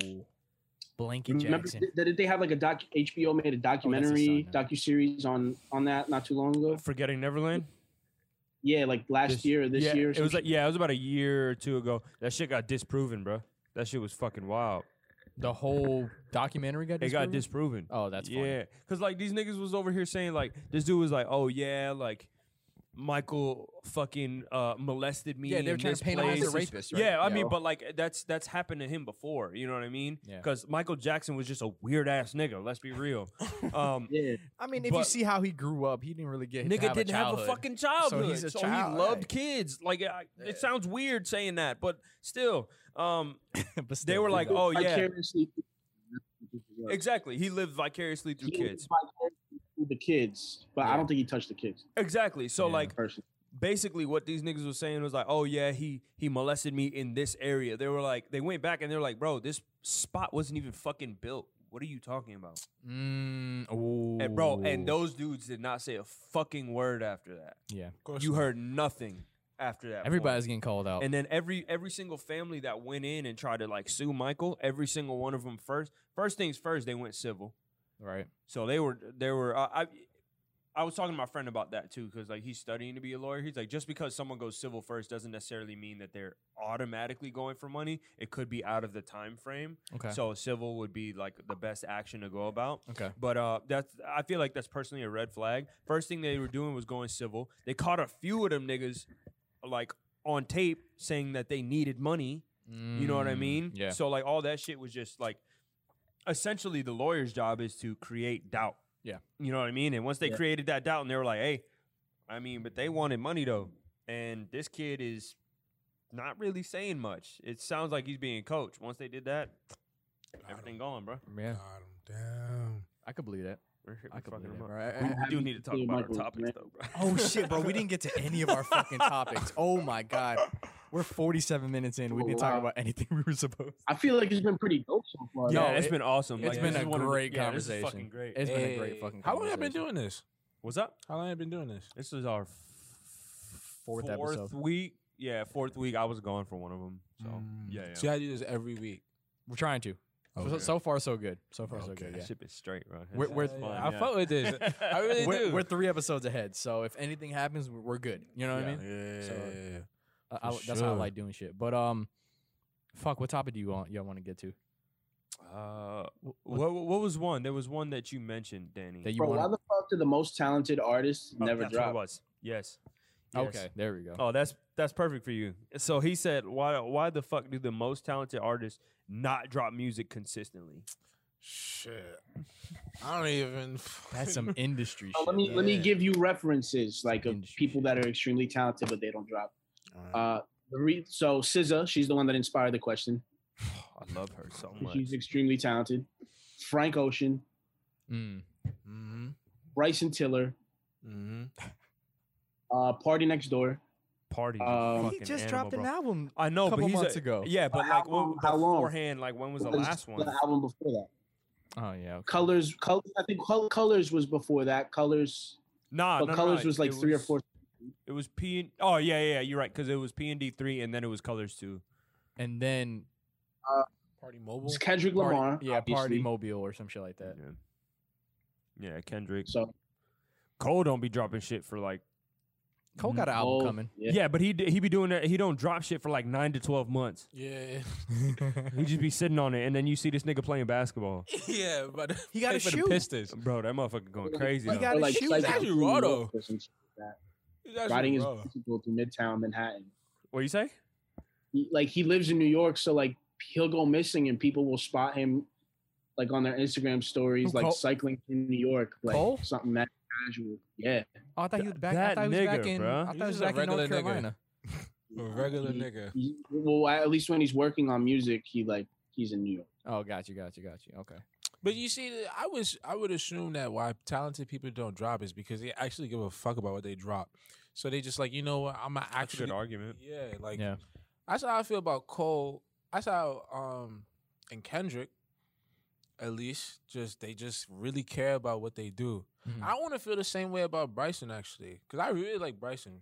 Blanket Remember, Jackson. did, did they have like a doc? HBO made a oh, documentary son, yeah. docu series on on that not too long ago. Forgetting Neverland. Yeah, like last This- year or this yeah, year. or It was like yeah, it was about a year or two ago. That shit got disproven, bro. That shit was fucking wild. The whole documentary got It got disproven? disproven. Oh, that's funny. yeah, because like these niggas was over here saying like this dude was like, oh yeah, like Michael fucking uh, molested me. Yeah, they were in trying this to paint him as a place. rapist, right? Yeah, I Yeah. mean, but like that's that's happened to him before. You know what I mean? Yeah. Because Michael Jackson was just a weird ass nigga. Let's be real. Um, yeah, I mean, if you see how he grew up, he didn't really get to Nigga have didn't a have a fucking childhood. So, he's a so child, he loved right. kids. Like I, Yeah. it sounds weird saying that, but still, um, but they were like, big O. oh yeah, exactly. He lived vicariously through He kids. lived vicariously through the kids, but Yeah. I don't think he touched the kids. Exactly. So Yeah. like Person. basically what these niggas was saying was like, oh yeah, he he molested me in this area. They were like, they went back and they were like, bro, this spot wasn't even fucking built. What are you talking about? Mm. And bro, and those dudes did not say a fucking word after that. yeah, Of course You not. heard nothing after that. point. everybody's getting called out. And then every every single family that went in and tried to like sue Michael, every single one of them first first things first, they went civil. Right. So they were they were uh, I I was talking to my friend about that too, because like he's studying to be a lawyer. He's like, just because someone goes civil first doesn't necessarily mean that they're automatically going for money. It could be out of the time frame. Okay. So civil would be like the best action to go about. okay. But uh, that's I feel like that's personally a red flag. First thing they were doing was going civil. They caught a few of them niggas like on tape saying that they needed money. You know what I Mm, mean? Yeah. So like all that shit was just like essentially the lawyer's job is to create doubt. Yeah. You know what I mean? And once they Yeah. created that doubt and they were like, hey, I mean, but they wanted money though. And this kid is not really saying much. It sounds like he's being coached. Once they did that, everything gone, bro. Yeah. Got 'em. Damn. I could believe that. We're, I we're could fucking believe him that, bro. I- We, I- we do need to talk Happy about our topics man. though, bro. Oh shit, bro. We didn't get to any of our fucking topics. Oh my god. We're 47 minutes in. We didn't talk about anything we were supposed. I feel like it's been pretty dope so far. Yeah, No, it's it- been awesome. it's Like, been this a is one of the- great yeah, this is conversation. fucking great. It's been a great Hey, fucking How long have you been doing this? What's up? How long have you been doing this? This is our f- Fourth episode. week. Yeah, fourth week. I was going for one of them. So Mm. yeah, yeah. See, I do this every week. We're trying to. So, Okay. so far, so good. So far, so Okay. good. That Yeah. shit is straight, bro. We're- It's- we're- it's Yeah, fun, I yeah. fuck with this. I really We're, do. we're three episodes ahead. So if anything happens, we're, we're good. You know what I Yeah. mean? Yeah, So, yeah, yeah. I, I, For that's how I like doing shit. But um, fuck. What topic do you want? Y'all want to get to? Uh, what, what was one? There was one that you mentioned, Danny. That you Bro, why the fuck did the most talented artists Oh, never that's drop? was. Yes. Yes. Okay, there we go. Oh, that's that's perfect for you. So he said, "Why why the fuck do the most talented artists not drop music consistently?" Shit. I don't even. That's some industry shit. let me let me give you references like of Industry people that are extremely talented but they don't drop. Alright. Uh, the re- so SZA, she's the one that inspired the question. I love her so much. She's extremely talented. Frank Ocean, Mm. mm-hmm. Bryson Tiller, Mm-hmm. uh, Party Next Door. Party. Um, He just dropped an album. I know, couple but he's months a- ago. Yeah, but How like when, long- how long? beforehand, like when was the last one? The album before that. Oh yeah. Okay. Colors, Colors. I think Colors was before that. Colors, Nah, but no, no, Colors no, was like it three or four. It was P. And, oh yeah, yeah, yeah, you're right. Because it was P and D three, and then it was Colors two. And then uh, Party Mobile. It's Kendrick party, Lamar. yeah, Party. Mobile or some shit like that. Yeah. Yeah, Kendrick. So Cole don't be dropping shit for like. Cole got an mm, album oh, coming. Yeah, Yeah. but he d- he be doing that. He don't drop shit for like nine to twelve months. Yeah. He just be sitting on it, and then you see this nigga playing basketball. yeah, but He got play a for shoe. the Pistons. Bro, that motherfucker going crazy. He though. got a like, shoe. like He's actually New raw, York though. or like that. He's actually Riding his raw. bicycle through Midtown Manhattan. what do you say? He- like he lives in New York, so like he'll go missing and people will spot him like on their Instagram stories, Who, like Cole? cycling in New York, like Cole? something that casual. Yeah. Oh, I thought he was back. I thought he was back nigga, in. bruh. I thought He's he was just a back in North regular nigga. Carolina. A regular He- nigga. he- well, at least when he's working on music, he like he's in New York. Oh, got you, got you, got you. Okay. But you see, I was I would assume that why talented people don't drop is because they actually give a fuck about what they drop. So they just like, you know what, I'm gonna That's a actually good argument. Yeah, like Yeah. that's how I feel about Cole. That's how um and Kendrick, at least, just they just really care about what they do. Mhm. I want to feel the same way about Bryson actually, because I really like Bryson.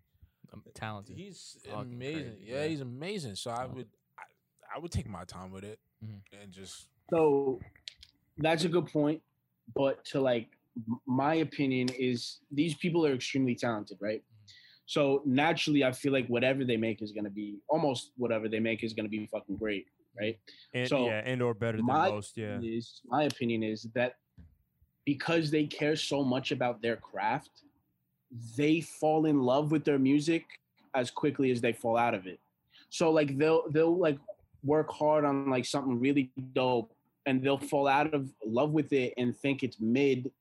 I'm talented. He's Fucking amazing. yeah, yeah. he's amazing. So I would, I, I would take my time with it Mhm. and just So that's a good point. But to like my opinion is these people are extremely talented, right? So naturally, I feel like whatever they make is gonna be almost whatever they make is gonna be fucking great, right? And So, yeah, and or better than most. Yeah. Is my opinion is that because they care so much about their craft, they fall in love with their music as quickly as they fall out of it. So like they'll they'll like work hard on like something really dope and they'll fall out of love with it and think it's mid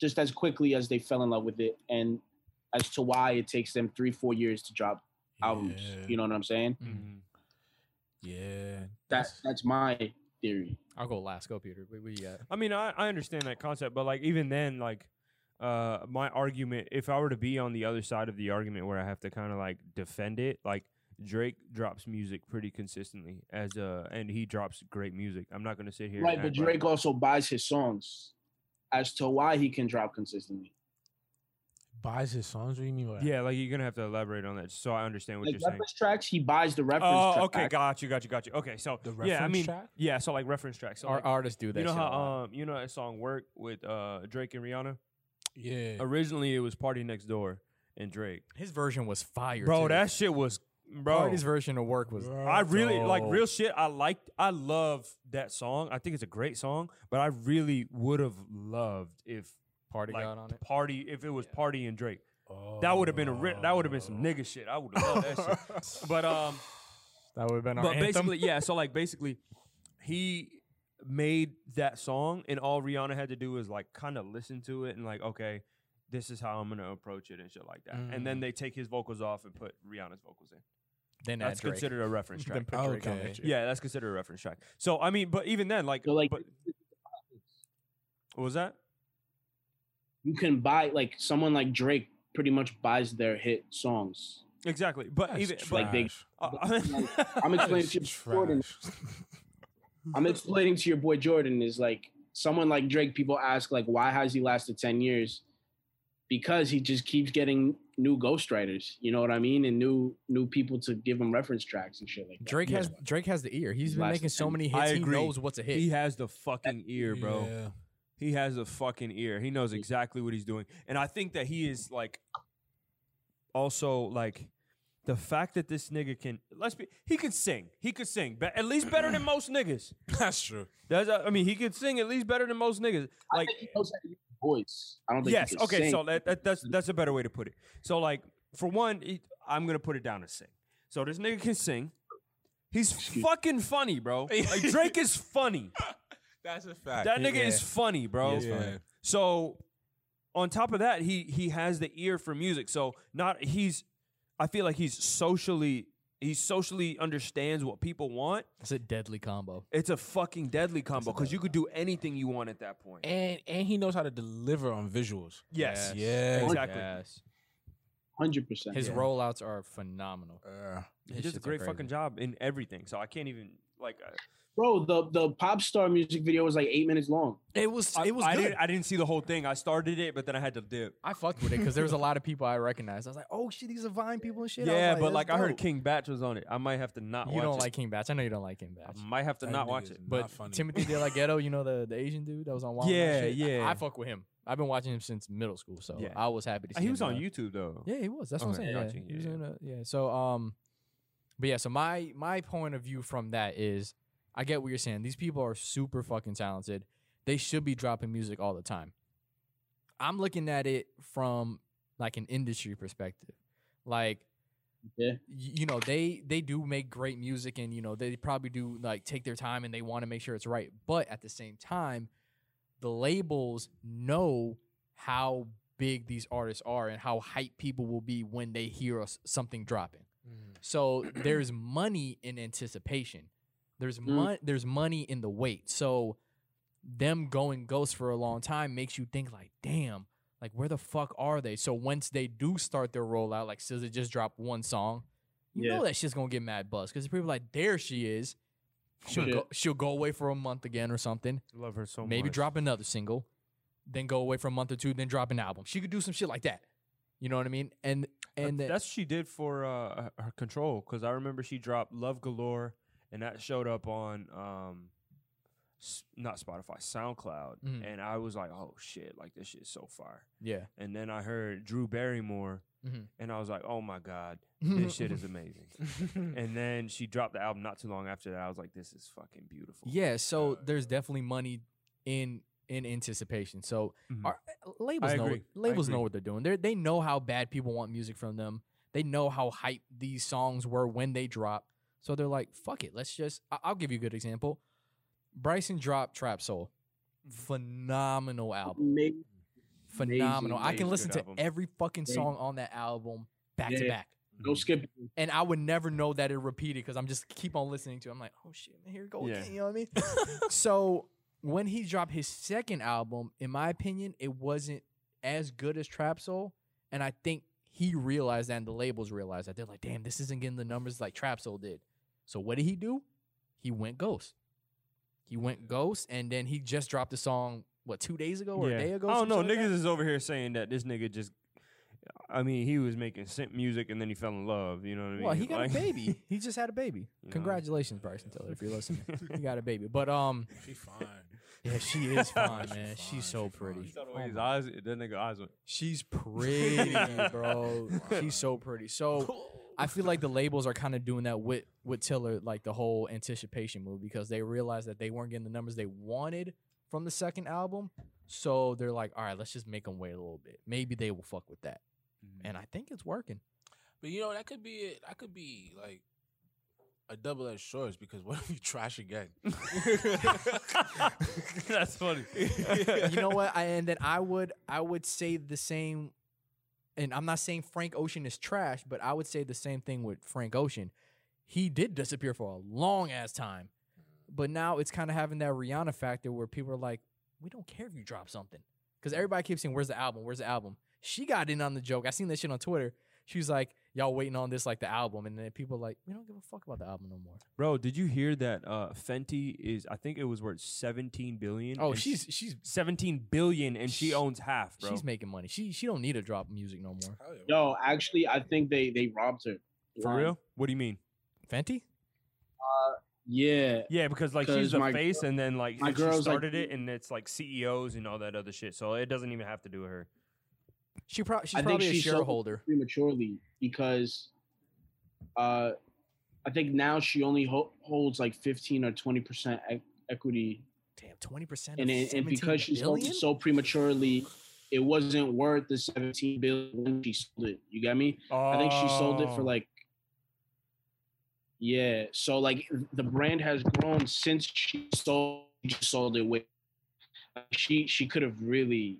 just as quickly as they fell in love with it and as to why it takes them three four years to drop albums you know what i'm saying Mhm. Yeah, that that's my theory I'll go last. Go, Peter. What, what you got? I mean, I, I understand that concept, but like even then, like uh my argument, if I were to be on the other side of the argument where I have to kind of like defend it, like Drake drops music pretty consistently as uh and he drops great music. I'm not gonna sit here. right but act like- drake also buys his songs as to why he can drop consistently buys his songs. What do you mean by that? Yeah, like you're gonna have to elaborate on that so I understand what like you're saying. reference tracks he buys the reference Oh, track okay, got you, got you, got you. Okay, so The reference yeah, I mean, track? yeah, so like reference tracks. So Our like, artists do that. you know shit how um you know that song "Work" with uh Drake and Rihanna. Yeah. Originally, it was Party Next Door and Drake. His version was fire, Bro, too. that shit was bro. Party's version of work was. I really like real shit. I liked, I love that song. I think it's a great song, but I really would have loved if Party like got on it. party if it was Party and Drake. That would have been a ri- that would have been Oh. some nigga shit. I would have loved that shit. But um, That would have been our but anthem. basically, yeah. So like basically, he made that song, and all Rihanna had to do is like kind of listen to it and like, okay, this is how I'm gonna approach it and shit like that. And then Mm. they take his vocals off and put Rihanna's vocals in. Then That's add Drake. considered a reference Then track. put Drake on Okay. that. Yeah, that's considered a reference track. So I mean, but even then, like, So like but, what was that? you can buy like someone like Drake pretty much buys their hit songs. Exactly. But That's even trash. but, Like they- uh, I'm explaining to That's Jordan. trash. I'm explaining to your boy Jordan is like someone like Drake. People ask like, why has he lasted ten years? Because he just keeps getting new ghostwriters. You know what I mean, and new new people to give him reference tracks and shit like that. Drake Yeah. has Drake has the ear. He's been Last making so many hits. I He knows what's a hit. he has the fucking ear, bro. Yeah. He has the fucking ear. He knows exactly what he's doing. And I think that he is like also like the fact that this nigga can let's be he could sing. He could sing. But at least better than most niggas. That's true. That's uh, I mean, he could sing at least better than most niggas. I Like think he knows how to use his voice. I don't think. yes, he okay, sing. so that, that, that's that's a better way to put it. So like for one, he, I'm gonna put it down to sing. So this nigga can sing. He's Excuse- fucking funny, bro. Like Drake is funny. That's a fact. That nigga Yeah. is funny, bro. He is yeah. funny. So on top of that, he he has the ear for music. So not he's I feel like he's socially he socially understands what people want. It's a deadly combo. It's a fucking deadly combo because you could do anything you want at that point. And and he knows how to deliver on visuals. yes. Yeah. Exactly. Yes. hundred percent. His Yeah. rollouts are phenomenal. Uh, He His does a great fucking job in everything. So I can't even like uh, Bro, the the pop star music video was like eight minutes long. It was I, it was I good. didn't I didn't see the whole thing. I started it, but then I had to dip. I fucked with it because there was a lot of people I recognized. I was like, oh shit, these are Vine people and shit. I was yeah, but "That's like I heard dope." King Bach was on it. I might have to not You watch don't it. like King Bach. I know you don't like King Bach. I might have to That not watch is it. But not funny. Timothy De La Ghetto, you know the the Asian dude that was on Wild N' Out Yeah, shit? Yeah. I, fuck with him. I've been watching him since middle school, so Yeah. I was happy to see. Him. He him was on uh, YouTube though. Yeah, he was. That's what I'm Okay, saying. Yeah, gotcha. he was Yeah, in a, yeah. So um, but yeah. So my my point of view from that is, I get what you're saying. These people are super fucking talented. They should be dropping music all the time. I'm looking at it from like an industry perspective, like Yeah. you know they they do make great music and you know they probably do like take their time and they want to make sure it's right but at the same time the labels know how big these artists are and how hype people will be when they hear us something dropping mm. so there's money in anticipation there's Mm. mon- there's money in the wait so them going ghost for a long time makes you think like damn like where the fuck are they so once they do start their rollout like SZA just dropped one song you Yeah. know that shit's gonna get mad buzz because people are like there she is she'll Shit. go, she'll go away for a month again or something Love her so maybe much. drop another single then go away for a month or two then drop an album she could do some shit like that you know what i mean and and That- then, that's what she did for uh, her- her control because I remember she dropped Love Galore and that showed up on um not Spotify SoundCloud. Mhm. and I was like oh shit like this shit is so fire. Yeah. And then I heard Drew Barrymore Mhm. and I was like oh my god this shit is amazing. And then she dropped the album not too long after that. I was like this is fucking beautiful. Yeah so there's definitely money in in anticipation. So Mhm. our, labels I know agree. Labels know what they're doing. They they know how bad people want music from them. They know how hype these songs were when they drop so they're like fuck it let's just I- i'll give you a good example bryson dropped trap soul mm-hmm. phenomenal album Amazing. phenomenal. I can listen to album. every fucking song on that album back to back. Go skip. And I would never know that it repeated because I'm just keep on listening to it. I'm like, oh shit, man, here we go Yeah. again. You know what I mean? so when he dropped his second album, in my opinion, it wasn't as good as Trap Soul. And I think he realized that and the labels realized that. They're like, damn, this isn't getting the numbers like Trap Soul did. So what did he do? He went ghost. He went ghost and then he just dropped a song, what, two days ago or yeah. a day ago? I don't know shit like niggas is over here saying that this nigga just I mean he was making simp music and then he fell in love you know what I mean Well, he got Like- a baby. he just had a baby. You know. Congratulations, Bryson Tiller, if you're listening. he got a baby. But um, she's fine. Yeah, she is fine, man. She's so pretty. You saw Oh his eyes, that nigga eyes went. She's pretty, bro. She's so pretty. So I feel like the labels are kind of doing that with with Tiller, like the whole anticipation move, because they realized that they weren't getting the numbers they wanted from the second album. So they're like, all right, let's just make them wait a little bit. Maybe they will fuck with that. Mm-hmm. And I think it's working. But you know that could be it. That could be like a double edged sword because what if you trash again? That's funny. you know what? I, and then I would I would say the same. And I'm not saying Frank Ocean is trash, but I would say the same thing with Frank Ocean. He did disappear for a long ass time, mm-hmm. but now it's kind of having that Rihanna factor where people are like, "We don't care if you drop something," because everybody keeps saying, "Where's the album? Where's the album?" She got in on the joke. I seen that shit on Twitter. She was like, "Y'all waiting on this like the album," and then people are like, "We don't give a fuck about the album no more." Bro, did you hear that uh, Fenty is? I think it was worth seventeen billion. Oh, she's she's seventeen billion, and she Sh- owns half, bro. she's making money. She she don't need to drop music no more. No, actually, I think they they robbed her. For real? What do you mean? Fenty? Uh, yeah. Yeah, because like she's the my face, and then like my and she girl's, like- started it, and it's like CEOs and all that other shit. So it doesn't even have to do with her. She pro- she's I think probably a she shareholder. prematurely because uh I think now she only ho- holds like 15 or 20 percent e- equity, Damn, twenty percent. and it, and because she sold it so prematurely, it wasn't worth the 17 billion when she sold it. You get me? I think she sold it for Oh. like. Yeah, so like the brand has grown since she sold just sold it with. She she could have really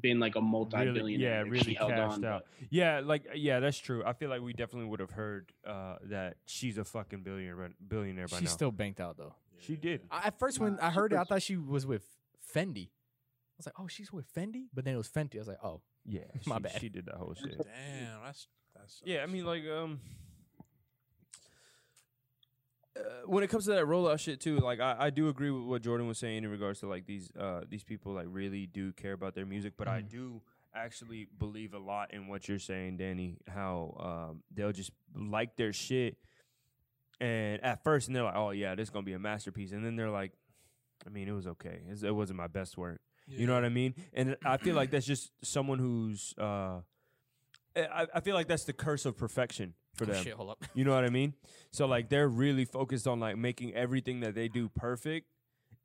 been like a multi-billionaire. yeah, if really she held cashed on, out. Yeah, like yeah, that's true. I feel like we definitely would have heard uh, that she's a fucking billionaire, billionaire by She's now. still banked out though. she did. I, at first, when Nah, I heard it, I thought she was with Fendi. I was like, oh, she's with Fendi, but then it was Fenty. I was like, oh, Yeah, My she, bad. She did that whole shit. Damn, that's that's. Yeah, I mean, like, um, uh, when it comes to that rollout shit too, like, I, I do agree with what Jordan was saying in regards to like these uh these people like really do care about their music, but I Mhm. do actually believe a lot in what you're saying, Danny. How um they'll just like their shit, and at first, and they're like, oh yeah, this is gonna be a masterpiece, and then they're like, I mean, it was okay. It wasn't my best work. You know what I mean? And I feel like that's just someone who's. uh I, I feel like that's the curse of perfection for oh, them. shit, hold up. You know what I mean? So like they're really focused on like making everything that they do perfect.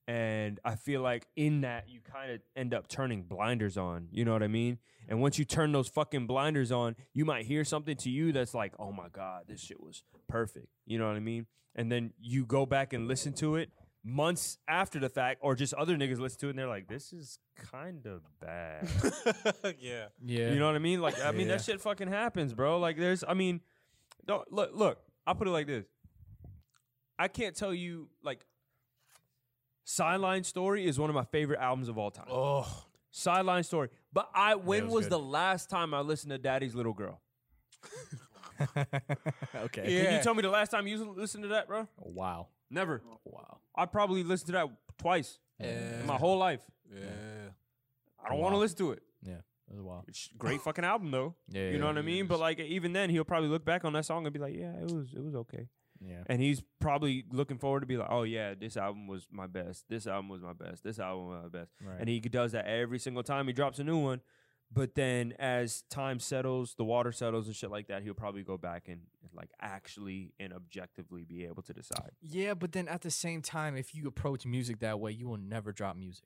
And I feel like in that you kind of end up turning blinders on. You know what I mean? And once you turn those fucking blinders on, you might hear something to you that's like, oh my God, this shit was perfect. You know what I mean? And then you go back and listen to it months after the fact, or just other niggas listen to it and they're like, this is kind of bad. yeah. Yeah, You know what I mean? Like, I mean, Yeah. that shit fucking happens, bro. Like, there's, I mean, don't look, look. I'll put it like this. I can't tell you like. Sideline Story is one of my favorite albums of all time. Oh, Sideline Story, but I when was was, the last time I listened to Daddy's Little Girl? okay. Can you tell me the last time you listened to that, bro? Wow. Never. Wow. I probably listened to that twice yeah. in my whole life. Yeah. I don't want to Wow. listen to it. That was wild. It's great fucking album though. Yeah. You know what I mean? is. But like even then, he'll probably look back on that song and be like, "Yeah, it was, it was okay." Yeah. and he's probably looking forward to be like, oh yeah, this album was my best. This album was my best. This album was my best. Right. And he does that every single time he drops a new one. But then as time settles, the water settles and shit like that, he'll probably go back and, and like actually and objectively be able to decide. yeah, but then at the same time, if you approach music that way, you will never drop music.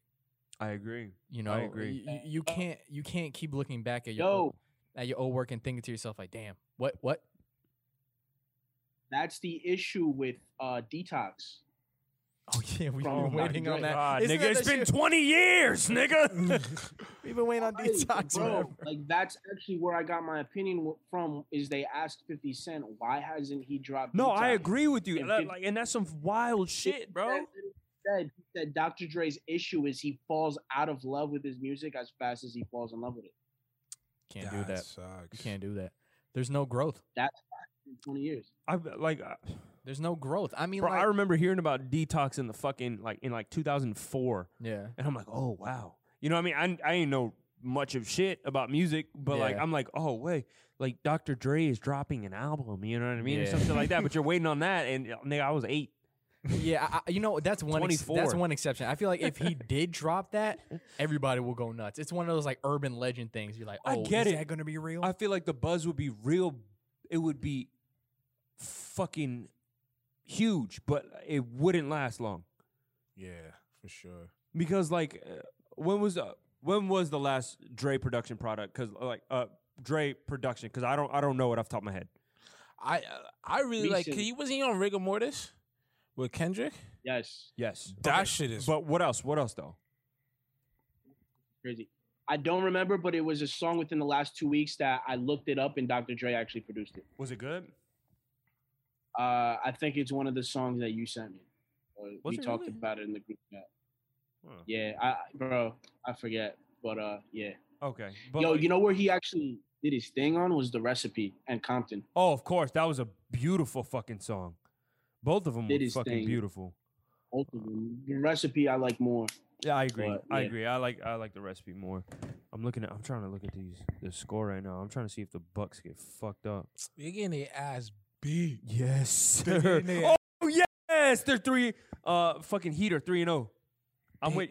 I agree. You know, I agree. You, you can't you can't keep looking back at your Yo, old, at your old work and thinking to yourself like, damn, what what? that's the issue with uh Detox. Oh yeah, we've From been waiting on that. God, Isn't nigga, that it's the been shit- 20 years, nigga. We've been waiting on Right, detox, bro. forever. Like that's actually where I got my opinion from. Is they asked Fifty Cent why hasn't he dropped? no, I agree with you. And like, and that's some wild shit, bro. He said, he said Dr. Dre's issue is he falls out of love with his music as fast as he falls in love with it. Can't do that. Sucks. You can't do that. There's no growth. In 20 years. I like uh, There's no growth. I mean, Bro, like, I remember hearing about detox in the fucking like in like 2004, yeah, and I'm like, oh wow, you know what I mean? I I ain't know much of shit about music, but like I'm like, oh wait, like Dr. Dre is dropping an album, you know what I mean, or something like that. But you're waiting on that, and uh, nigga, I was eight. Yeah, I, I- you know that's one. Ex- that's one exception. I feel like if he did drop that, everybody will go nuts. It's one of those like urban legend things. You're like, I oh, get is it. that gonna be real? I feel like the buzz would be real. It would be fucking huge, but it wouldn't last long Yeah, for sure. because like uh, when was uh, when was the last Dre production product? Because like uh Dre production. Because I don't I don't know it off the top of my head. I uh, I really like. Recent. He wasn't he on Rigor Mortis with Kendrick? Yes, Yes, That Okay. shit is. But what else? What else though? crazy. I don't remember, but it was a song within the last two weeks that I looked it up and Dr. Dre actually produced it. Was it good? Uh, I think it's one of the songs that you sent me. Or Was we it talked really? about it in the group chat. Huh. Yeah, I bro, I forget, but uh, yeah. Okay. But Yo, like- you know where he actually did his thing on was the recipe and Compton. Oh, of course. That was a beautiful fucking song. Both of them Did were fucking thing. beautiful. Both of them. The recipe I like more. Yeah, I agree. But, I agree. I like I like the recipe more. I'm looking at I'm trying to look at these the score right now. I'm trying to see if the Bucks get fucked up. You're getting their ass beat. Yes. They're their- oh yes, they're three uh fucking Heater 3 and 0. I'm Damn. with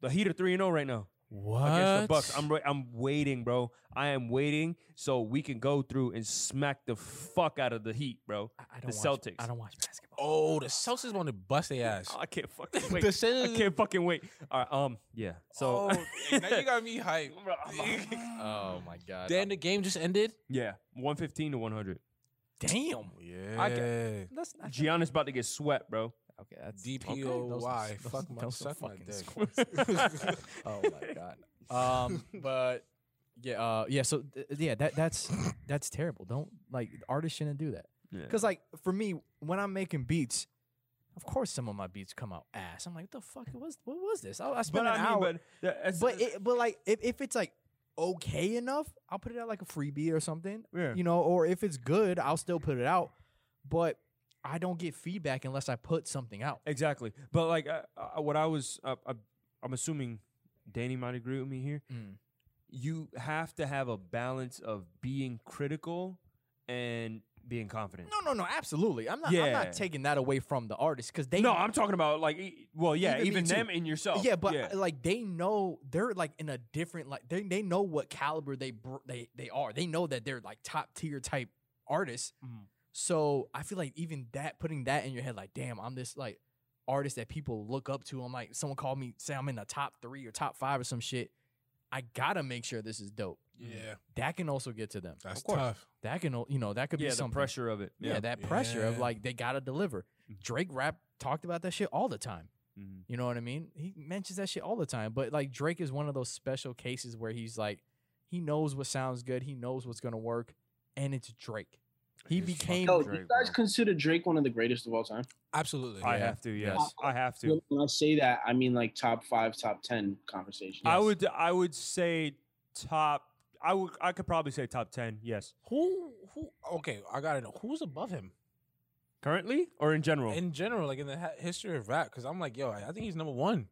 the Heater 3 and 0 right now What? against the Bucks. I'm re- I'm waiting, bro. I am waiting so we can go through and smack the fuck out of the Heat, bro. I, I don't The watch, Celtics. I don't watch basketball. Oh, the Celtics want to bust their ass. I can't fucking wait. The Celtics. I can't fucking wait. All right, um, yeah. So oh, now you got me hyped. Oh my god. then the game just ended. yeah, 115 to 100. Damn. Yeah. I That's, that's Giannis about to get swept, bro. Okay. That's DPOY. Those Fuck my, those are suck my fucking dick. scores. oh my god. Um, but yeah, uh, yeah. So th- yeah, that that's that's terrible. Don't like artists shouldn't do that. Yeah. Because like for me, when I'm making beats, of course some of my beats come out ass. I'm like, what the fuck was what was this? I, I spent But an I mean, hour. but that's, but it, but like if, if it's like okay enough, I'll put it out like a freebie or something. Yeah. You know, or if it's good, I'll still put it out. But I don't get feedback unless I put something out. exactly. But like, uh, uh, what I was, uh, uh, I'm assuming Danny might agree with me here. Mm. You have to have a balance of being critical and being confident. No, no, no, absolutely. I'm not. I'm not taking that away from the artist because they. No, I'm talking about like, well, yeah, Even even, them and yourself. Yeah, but yeah. like they know they're like in a different like they they know what caliber they br- they they are. They know that they're like top tier type artists. Mhm. So I feel like even that putting that in your head, like, damn, I'm this like artist that people look up to. I'm like, someone called me, say I'm in the top three or top five or some shit. I gotta make sure this is dope. Yeah, That can also get to them. that's tough. That can, you know, that could yeah, be some pressure of it. Yeah, that pressure of like they gotta deliver. Mhm. Drake rap talked about that shit all the time. Mhm. You know what I mean? He mentions that shit all the time. But like Drake is one of those special cases where he's like, he knows what sounds good, he knows what's gonna work, and it's Drake. He It's became Yo, Drake, do you guys bro. consider Drake one of the greatest of all time? Absolutely. I Yeah. have to. Yes, Yes. I have to. When I say that, I mean like top five, top ten conversation. I would. I would say top. I would. I could probably say top ten. Yes. Who? Who? Okay, I gotta know who's above him Currently or in general? in general, like in the ha- history of rap. Because I'm like, yo, I I think he's number one.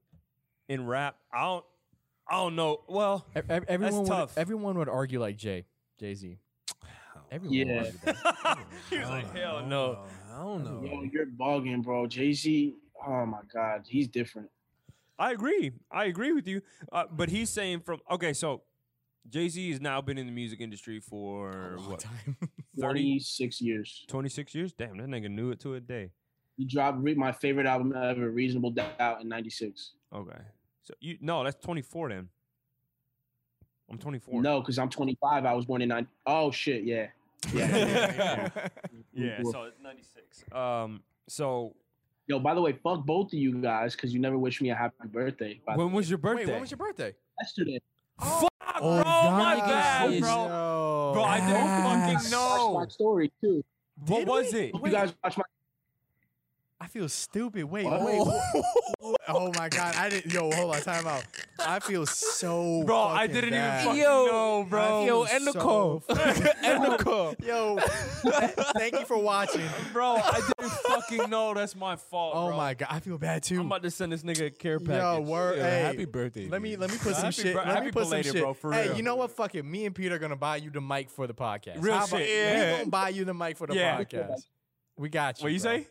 in rap. I don't. I don't know. Well, Ev- ev- everyone would, tough. everyone would argue like Jay, Jay Z. Everyone Yeah. argue that. he was like, hell no. I don't know. Yo, you're bugging, bro. Jay Z. Oh my God, he's different. I agree. I agree with you. Uh, but he's saying from okay, so Jay Z has now been in the music industry for what time. 30, Thirty six years. 26 years? Damn, that nigga knew it to a day. He dropped re- my favorite album ever, Reasonable Doubt, in '96. Okay, so you no, that's 24 then. I'm 24. No, because I'm 25. I was born in nine. Oh shit, yeah. Yeah. yeah, yeah, yeah. Yeah, so it's 96. Um, so Yo, by the way, fuck both of you guys because you never wished me a happy birthday. when was your birthday? Wait, when was your birthday? yesterday? Fuck, Oh, bro, my y'all bad, bro. Yo. Bro, I don't fucking Watch know. my story too. What Did was we? it? You guys watch my. I feel stupid. Wait, What? wait. what- oh. oh my god, I didn't. Yo, hold on, time out. I feel so. Bro, I didn't even bad. fucking Yo, know, bro. Yo, feel end the so call. End the call. Yo, thank you for watching. bro, I didn't fucking know. That's my fault. Oh bro. my god, I feel bad too. I'm about to send this nigga a care package. Yo, word. Yeah, hey, happy birthday. Let me let me put some Happy shit. bro- let me happy put some shit. bro, for hey, real. you know what? Fuck it. Me and Peter are gonna buy you the mic for the podcast. Real How about- shit, yeah. We gonna buy you the mic for the Yeah. podcast. We got you. What you bro. say?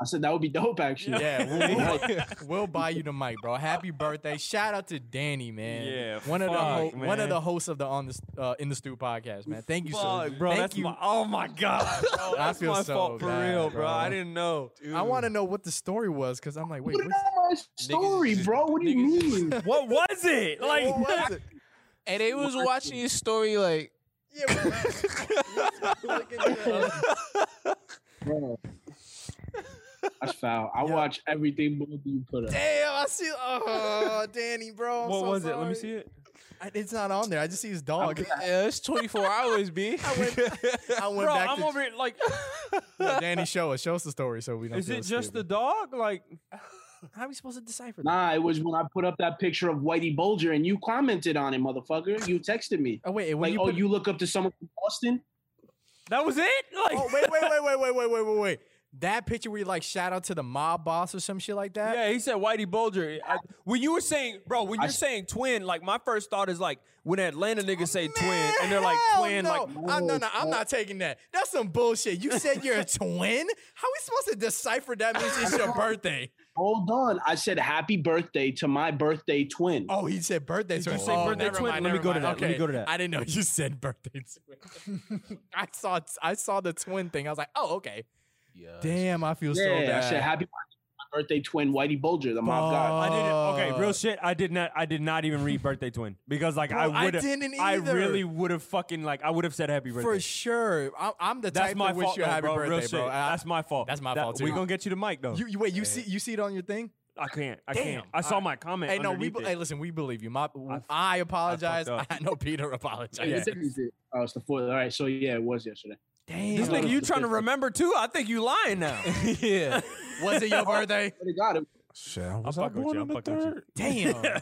I said that would be dope, actually. Yeah, we'll, we'll, we'll buy you the mic, bro. Happy birthday! Shout out to Danny, man. Yeah, one of the ho- fuck, one of the hosts of the on the uh, In the Stu podcast, man. Thank you so Fuck, bro. Thank that's you. my. Oh my god, bro. I That's feel my so fault for bad, real, bro. bro. I didn't know. I want to know what the story was because I'm like, wait, Put it what's, on my story, just- bro. What do you niggas mean? What was it? Like, what was it? And they was watching his story like, Yeah, Bro. That's foul. I watch everything both you put up. Damn, I see. Oh, Danny, bro. I'm what so was it? Let me see it. I, it's not on there. I just see his dog. yeah, it's 24 hours, B. I went, I went Bro, back I'm to over it. Like, Yeah, Danny. Show us. Show us the story so we don't. is it just the dog? Like, How are we supposed to decipher that? Nah, it was when I put up that picture of Whitey Bulger and you commented on it, motherfucker. You texted me. Oh wait, when Like, you oh, put, you look up to someone from Boston? that was it? Like, Oh wait, wait, wait, wait, wait, wait, wait, wait, wait. That picture where you like shout out to the mob boss or some shit like that. Yeah, he said Whitey Bulger. I, when you were saying, bro, when you're s- saying twin, like my first thought is like when Atlanta niggas say twin and they're like twin, no. like I'm, no, no, I'm not taking that. That's some bullshit. You said you're a twin. How we supposed to decipher that means it's your birthday? Hold on. I said happy birthday to my birthday twin. Oh, he said birthday Did twin. you say oh, birthday twin? Mind, Let me never go to mind. that. Let me go to that. I didn't know you said birthday twin. I saw I saw the twin thing. I was like, oh, okay. Yeah. Damn, I feel so bad. I said happy birthday to my birthday twin, Whitey Bulger, the mob guy. I didn't. Okay, real shit. I did not. I did not even read birthday twin because like Bro, I I would. didn't I either. really would have fucking like I would have said happy birthday. For sure. I'm, I'm the That's type my to wish you a though, happy bro. Real birthday, shit. bro. I- That's my fault. That's my That- fault, too. We too. gonna get you the mic though. you, you wait, you see you see it on your thing? I can't. I Damn. can't. I saw I- my comment. Hey, no, we be- it. hey, listen, we believe you. My, I- I, apologize. up. I know Peter apologized. Hey, what day is it? Oh, it's the fourth. All right, so yeah, it was yesterday. Damn. This nigga, you trying to remember too? I think you lying now. yeah. was it your birthday? But it got it. Shit, I'm fucking with you. I'm fucking with you. Damn.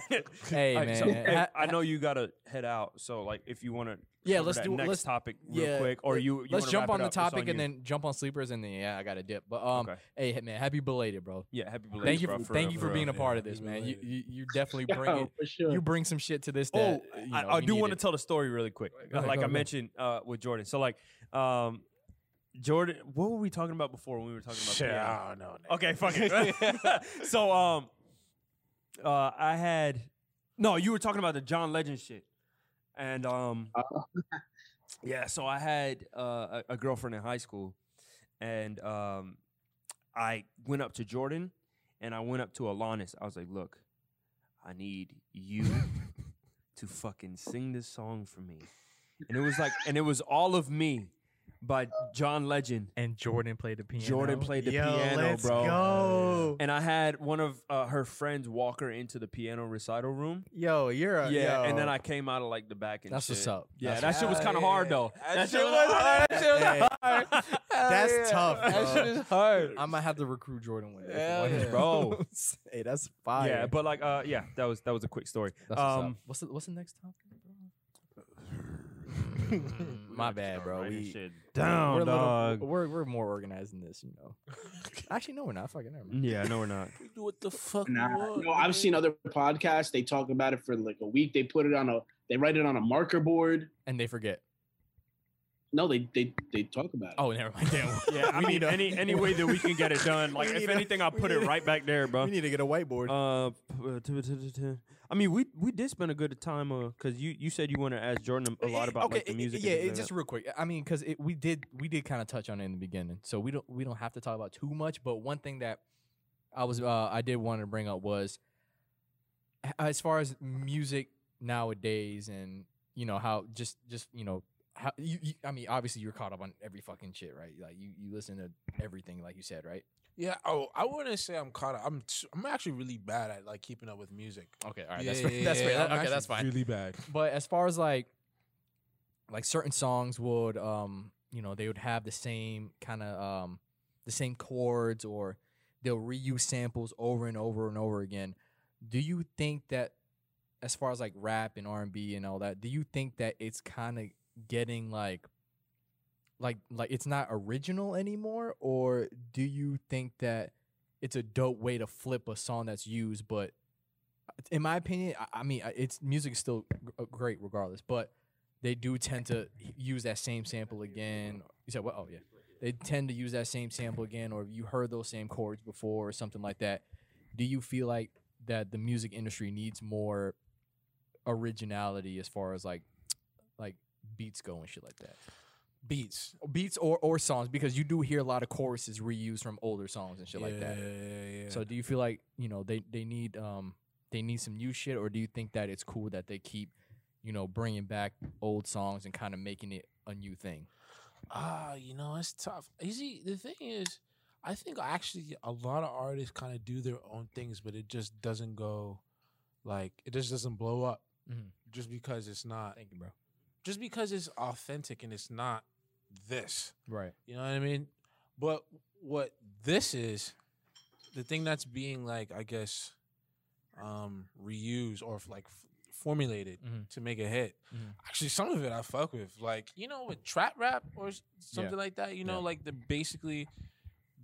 hey Alright, man. so, hey, I know you gotta head out, so like if you want to, Yeah, let's do- next let's- topic real yeah, quick, or you. you let's wanna jump wrap on it the up, it's topic on and then jump on sleepers and then yeah, I got to dip. But um, Okay. hey man, happy belated, bro. Yeah, happy belated. Thank you, bro, for, for thank real, you for for being a part Yeah, of this, man. You, you you definitely bring Yo, it. sure. You bring some shit to this. Oh, you I, know, I we do want to tell the story really quick, ahead, like I ahead. mentioned uh, with Jordan. So like, um, Jordan, what were we talking about before when we were talking about? Shit, piano? I don't know. nigga. Okay, fuck it. so um, uh, I had no. You were talking about the John Legend shit, and um, Uh, yeah. So I had uh, a, a girlfriend in high school, and um, I went up to Jordan, and I went up to Alanis. I was like, "Look, I need you to fucking sing this song for me," and it was like, and it was all of me by John Legend. And Jordan played the piano. Jordan played the Yo, piano, let's bro. Go. And I had one of uh, her friends walk her into the piano recital room. Yo, you're a yeah, and then I came out of like the back and That's shit. what's up. Yeah, That's that shit was kind of hard though. That shit was hard. That shit was Hey, hard. Hell that's yeah. tough, That bro. shit is hard. I might have to recruit Jordan one day. Hell yeah. Bro. hey, that's fire. Yeah, but like, uh, yeah, that was that was a quick story. That's what's, up. um, what's the what's the next topic? My bad, bro. We shit we're, down, little- dog. we're we're more organized than this, you know. Actually, no, we're not. Fucking never mind. Yeah, no, we're not. We do what the fuck we Nah, want. no, I've seen other podcasts. They talk about it for like a week. They put it on a. They write it on a marker board. And they forget. No, they they they talk about it. Oh, never mind. Damn. Yeah, I mean, any any way that we can get it done. Like, if anything, I'll put it right back there, bro. we need to get a whiteboard. Uh, p- uh, I mean, we we did spend a good time, uh, cause you you said you want to ask Jordan a lot about like the eh, music. Yeah, it, like just that. real quick. I mean, because we did we did kind of touch on it in the beginning, so we don't we don't have to talk about too much. But one thing that I was uh, I did want to bring up was as far as music nowadays, and you know how just just you know how you, you I mean obviously you're caught up on every fucking shit, right? Like you you listen to everything, like you said, right? Yeah. Oh, I wouldn't say I'm caught up. I'm t- I'm actually really bad at like keeping up with music. Okay, all right, Yeah, that's yeah, fair. that's yeah, fair. I'm okay, that's fine. Really bad. But as far as like like certain songs would um you know they would have the same kind of um the same chords or they'll reuse samples over and over and over again. Do you think that as far as like rap and R&B and all that, do you think that it's kind of getting like like like it's not original anymore or do you think that it's a dope way to flip a song that's used but in my opinion I, I mean it's music is still uh, great regardless but they do tend to use that same sample again. You said what? Oh yeah. They tend to use that same sample again, or you heard those same chords before, or something like that. Do you feel like that the music industry needs more originality as far as like beats go and shit like that? Beats. Beats or or songs because you do hear a lot of choruses reused from older songs and shit yeah, like that. Yeah, yeah. So do you feel like you know they they need um they need some new shit, or do you think that it's cool that they keep you know bringing back old songs and kind of making it a new thing? Ah, you know, it's tough. You see, the thing is, I think actually a lot of artists kind of do their own things, but it just doesn't go like it just doesn't blow up Mhm. just because it's not Thank you, bro. Just because it's authentic and it's not this. Right. You know what I mean? But what this is, the thing that's being like, I guess, um, reused or like f- formulated Mhm. to make a hit. Mhm. Actually, some of it I fuck with, like you know, with trap rap or something like that. You know, Yeah. like the basically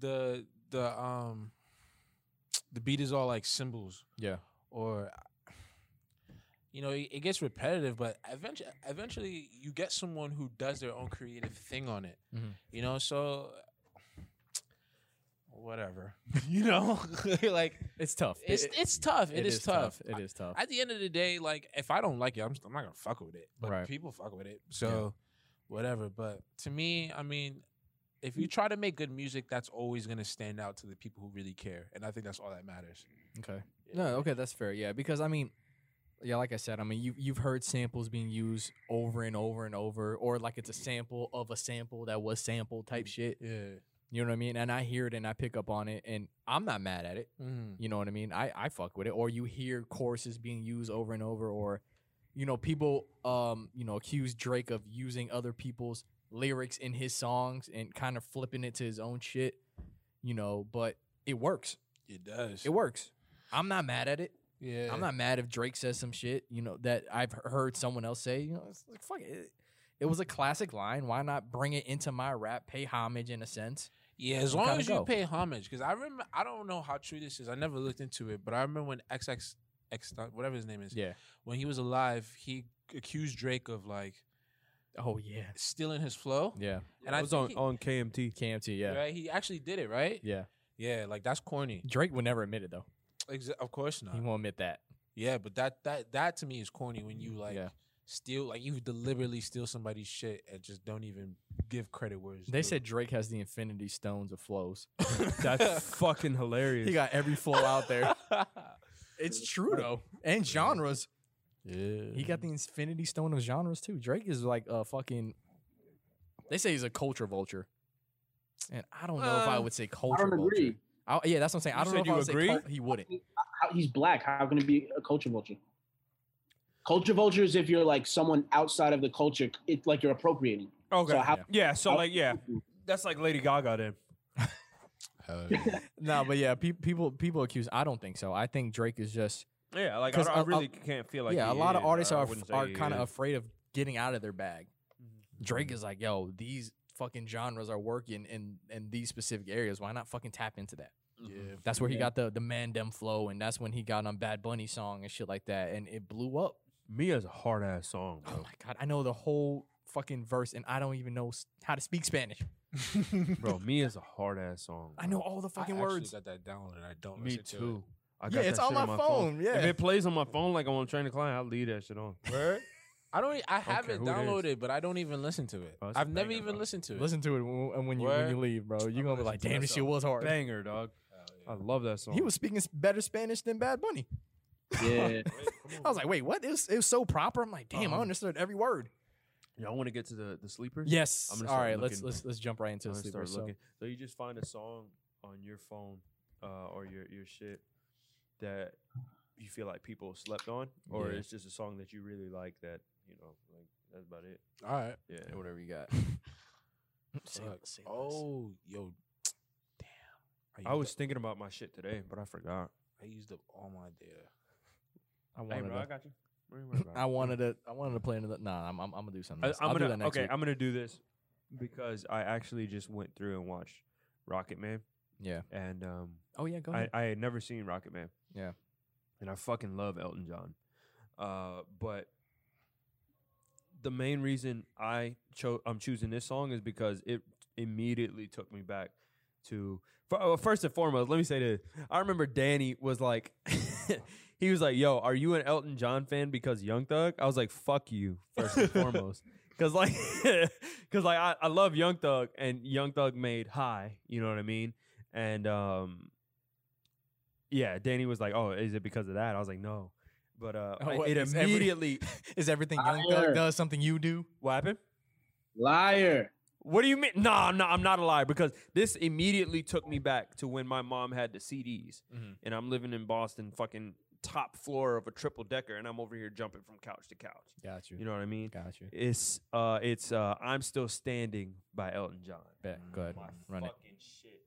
the the um the beat is all like symbols Yeah. or you know it, it gets repetitive but eventually eventually you get someone who does their own creative thing on it Mhm. you know so whatever you know like It's tough. it's It- it's tough it it is, tough, It is tough. at the end of the day like if i don't like it i'm, I'm not gonna fuck with it but Right. people fuck with it so whatever but to me i mean if you try to make good music that's always gonna stand out to the people who really care and i think that's all that matters Okay. No, okay, that's fair. Yeah, because I mean, yeah, like I said, I mean, you you've heard samples being used over and over and over, or like it's a sample of a sample that was sampled type shit. yeah You know what I mean? And I hear it and I pick up on it, and I'm not mad at it. mm. You know what I mean? I I fuck with it. Or you hear choruses being used over and over, or you know, people um you know accuse Drake of using other people's lyrics in his songs and kind of flipping it to his own shit. You know, but it works. it does It works. I'm not mad at it. Yeah I'm not mad if Drake says some shit, you know, that I've heard someone else say. You know, it's like fuck it. It was a classic line. Why not bring it into my rap? Pay homage in a sense. Yeah, as long as you go. pay homage, because I remember I don't know how true this is. I never looked into it, but I remember when XX X whatever his name is, Yeah. when he was alive, he accused Drake of like Oh yeah. stealing his flow. Yeah. and I I was on, he- on KMT. KMT. Yeah. Right, he actually did it, right? Yeah. Yeah, like that's corny. Drake would never admit it though. Exa- of course not. He won't admit that. Yeah, but that that that to me is corny when you like Yeah. steal, like you deliberately steal somebody's shit and just don't even give credit where it's They due. said Drake has the Infinity Stones of flows. That's fucking hilarious. he got every flow out there. It's true though, and genres. yeah. He got the Infinity Stone of genres too. Drake is like a fucking. They say he's a culture vulture, and I don't know if I Uh, would say I culture don't vulture. agree. I, yeah, that's what I'm saying. I You don't know said if you I would say agree? cul- he wouldn't. How, he's black. How can it be a culture vulture? Culture vulture is if you're like someone outside of the culture. It's like you're appropriating. okay. So how- yeah. yeah. So like yeah, that's like Lady Gaga then. Hell yeah. No, but yeah, pe- people people accuse. I don't think so. I think Drake is just Yeah, like I, don't- I a- a- really can't feel like yeah. A he lot of artists are are kind of afraid of getting out of their bag. Mm-hmm. Drake is like, yo, these fucking genres are working in in these specific areas. Why not fucking tap into that? yeah. Mm-hmm. That's where he got the the man dem flow, and that's when he got on Bad Bunny song and shit like that, and it blew up. Mia's a hard ass song, Oh my god, I know the whole fucking verse, and I don't even know how to speak Spanish. bro, Mia's a hard ass song. I know all the fucking I actually words. got that down, and I don't. Me listen to too. I Yeah, it's on shit my phone, yeah. If it plays on my phone, like I'm on train to client, I'll leave that shit on. It. I don't. I have care it who it is. downloaded, but I don't even listen to it. Oh, it's a I've never banger, even bro. listened to it. Listen to it when, and when you when you leave, bro. You're gonna be like, damn, this shit was hard. Banger, dog. I love that song. He was speaking better Spanish than Bad Bunny. Yeah. I was like, wait, what? It was, it was so proper. I'm like, damn, I Um, understood every word. Y'all want to get to the the sleepers? Yes. I'm gonna All start right, let's let's let's jump right into I'm the gonna start So, looking. So you just find a song on your phone uh, or your your shit that you feel like people slept on, or Yeah. it's just a song that you really like that you know, like that's about it. All right. Yeah. whatever you got. Say Fuck. less, say. Oh, yo, damn. I used was thinking about my shit today, but I forgot. I used up all my data. I Hey, wanted bro, I to. got you. Bring it right back. I wanted to. I wanted to play another. Nah, I'm I'm, I'm gonna do something. I, else. I'm I'll do gonna that next okay. week. I'm gonna do this because I actually just went through and watched Rocketman, yeah. and um, Oh yeah, go I, ahead. I had never seen Rocketman. Yeah. And I fucking love Elton John. Uh, but the main reason I chose I'm choosing this song is because it immediately took me back to. uh, First and foremost, let me say this. I remember Danny was like, he was like, "Yo, are you an Elton John fan because Young Thug?" I was like, "Fuck you." First and foremost, because like, because like I, I love Young Thug, and Young Thug made High. You know what I mean? And um, yeah, Danny was like, "Oh, is it because of that?" I was like, "No." But uh, Oh, I- what, it is every- immediately. Is everything Young Thug does something you do? what happened? Liar. What do you mean? No, I'm not. I'm not a liar because this immediately took me back to when my mom had the CDs, Mhm. and I'm living in Boston, fucking top floor of a triple decker, and I'm over here jumping from couch to couch. Got you. You know what I mean? Got you. It's uh, it's uh, I'm still standing by Elton John. Bet. Go ahead. My Run it. shit,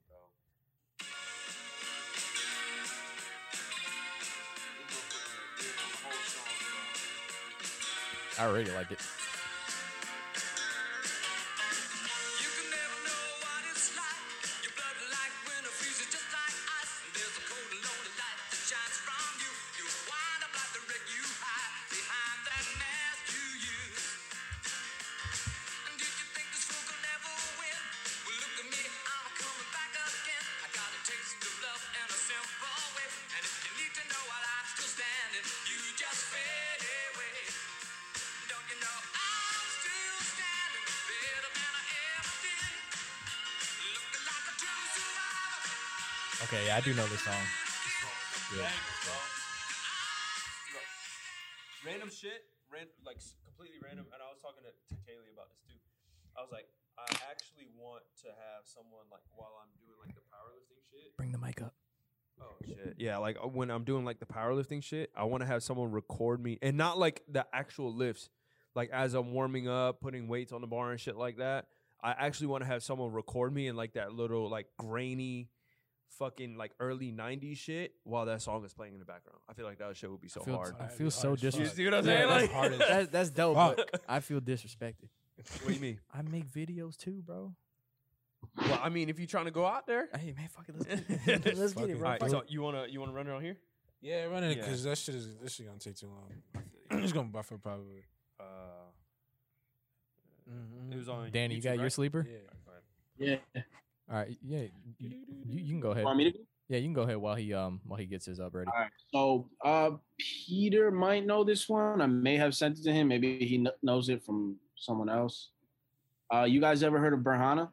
I already like it. Okay, yeah, I do know this song. Yeah. Random shit, ran, like completely random. And I was talking to, to Kaylee about this too. I was like, I actually want to have someone like while I'm doing like the powerlifting shit. Bring the mic up. Oh shit. Yeah, like uh, when I'm doing like the powerlifting shit, I want to have someone record me and not like the actual lifts. Like as I'm warming up, putting weights on the bar and shit like that. I actually want to have someone record me in like that little like grainy fucking like early 90s shit while that song is playing in the background. I feel like that shit would be so I feel, hard. I feel be so hard as fuck. disrespected. See what I'm Yeah, saying? that's Like- hard that's, that's dope, but I feel disrespected. What do you mean? I make videos too, bro. Well, I mean, if you're trying to go out there. Hey man, fuck it, let's get it. let's Fuck get it, it. bro. All right, so you wanna you wanna run around here? Yeah, run it Yeah. because that shit is this shit gonna take too long. it's gonna buffer probably. Uh, Mm-hmm. it was on. Danny, you YouTube, got your sleeper? Yeah. Yeah. All right, yeah, you, you, you can go ahead. Want me to go? Yeah, you can go ahead while he um while he gets his up ready. All right. So uh, Peter might know this one. I may have sent it to him. Maybe he kn- knows it from someone else. Uh, you guys ever heard of Berhana?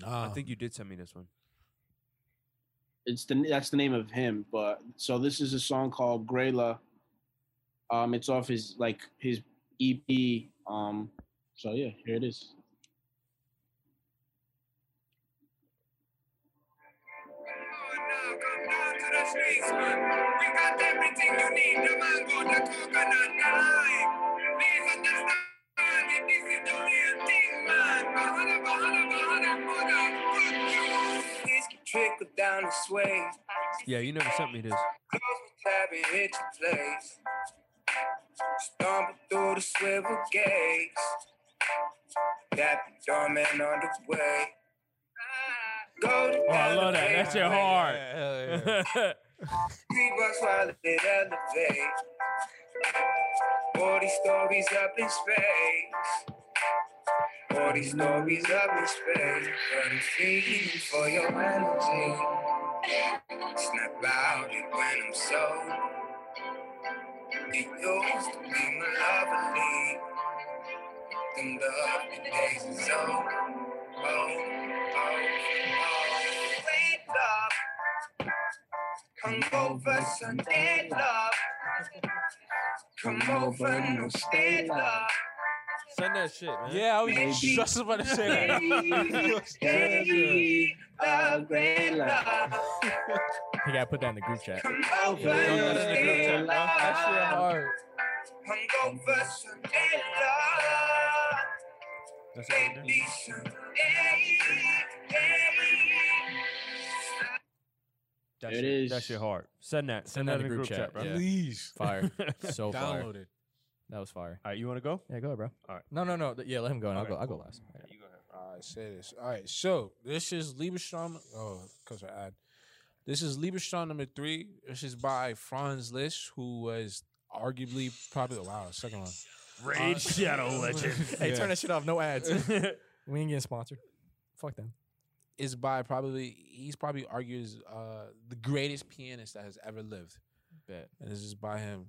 Nah. I think you did send me this one. It's the that's the name of him. But so this is a song called Grey Luh. Um, it's off his like his EP. Um, so yeah, here it is. We got everything you need. The mango, the coconut, the lime. Please understand it. This is the real thing, man. Bahana, bahana, bahana, mother. Please keep trickle down the sway. Yeah, you never sent me this. Close the tab and hit your place. Stumble through the swivel gates. That doorman on the way. Go to Oh, I love that. That shit hard. Three bucks while it did elevate. Forty stories up in space. Forty stories up in space. But it's feeding for your energy. Snap out it when I'm so. It used to be my lovely. Them lovely days is over. Oh, oh. Come over, Sunday love. Come over, no stay love. Send that shit, man. Yeah, I was Maybe. just about to say that. Stay love, great love. You gotta put that in the group chat. Come over, Yeah, stay that shit hard. Come over, Sunday love. That's it right. Baby, Sunday, That There it shit, is. That shit hard. Send that. Send, that in the group chat, bro. yeah. Please. Fire, so fire. Download it. That was fire. All right, you want to go? Yeah, go ahead, bro. All right. No, no, no. Yeah, let him go. And I'll Okay, go. I'll go cool. last. You go ahead. All right, say this. All right, so this is Liebestraum. Oh, because I add. This is Liebestraum number three. This is by Franz Liszt, who was arguably probably the wow, second one. Raid Uh, Shadow Legend. Hey, turn that shit off. No ads. We ain't getting sponsored. Fuck them. Is by probably he's probably argues uh the greatest pianist that has ever lived, Bet. and this is by him.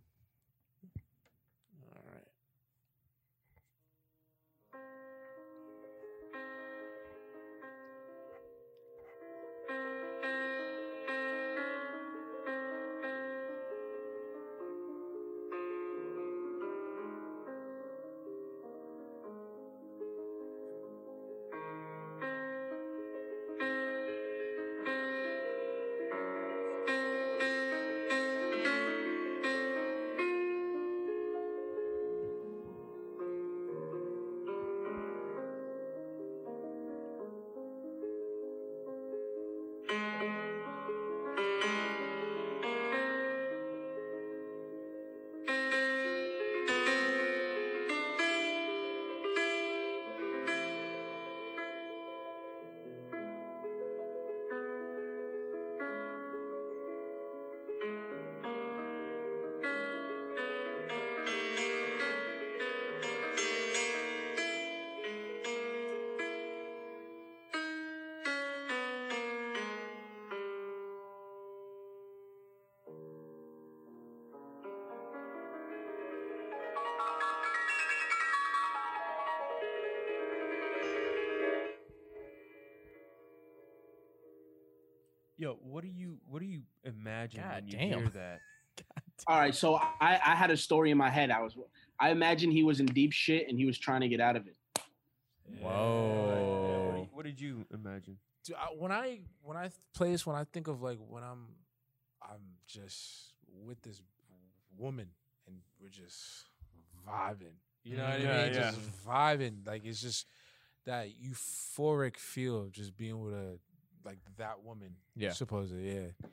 Yo, what do you what do you imagine God when you damn. hear that? All right, so I, I had a story in my head. I was, I imagine he was in deep shit and he was trying to get out of it. Yeah, what, Whoa. did- what did you imagine? Dude, I, when I when I play this, when I think of like when I'm I'm just with this woman and we're just vibing. You know what Yeah, I mm-hmm. mean? yeah. Just vibing. Like it's just that euphoric feel of just being with a like that woman. Yeah. Supposedly, yeah.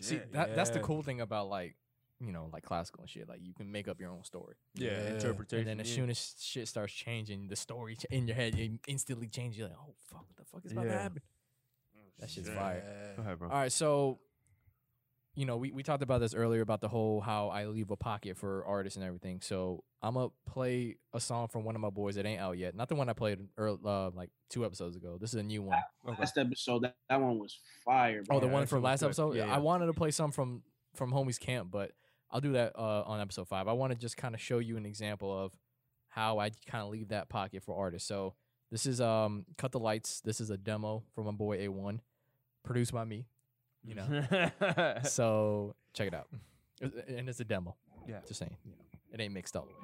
See, that that's the cool thing about like, you know, like classical and shit. Like you can make up your own story. Yeah, Yeah. interpretation. And then as yeah. soon as shit starts changing, the story in your head it instantly changes. You're like, oh fuck, what the fuck is about to Yeah. happen? Oh, that shit's shit. fire. Go ahead, bro. All right, so you know, we, we talked about this earlier about the whole how I leave a pocket for artists and everything. So I'm gonna play a song from one of my boys that ain't out yet. Not the one I played earl uh, like two episodes ago. This is a new one. Okay. Last episode, that, that one was fire, bro. Oh, the Yeah, one from last good. episode. Yeah, I wanted to play some from from Homies Camp, but I'll do that uh, on episode five. I want to just kind of show you an example of how I kind of leave that pocket for artists. So this is um cut the lights. This is a demo from my boy A1, produced by me. You know. so check it out, and it's a demo. Yeah. just saying. You know, it ain't mixed all the way.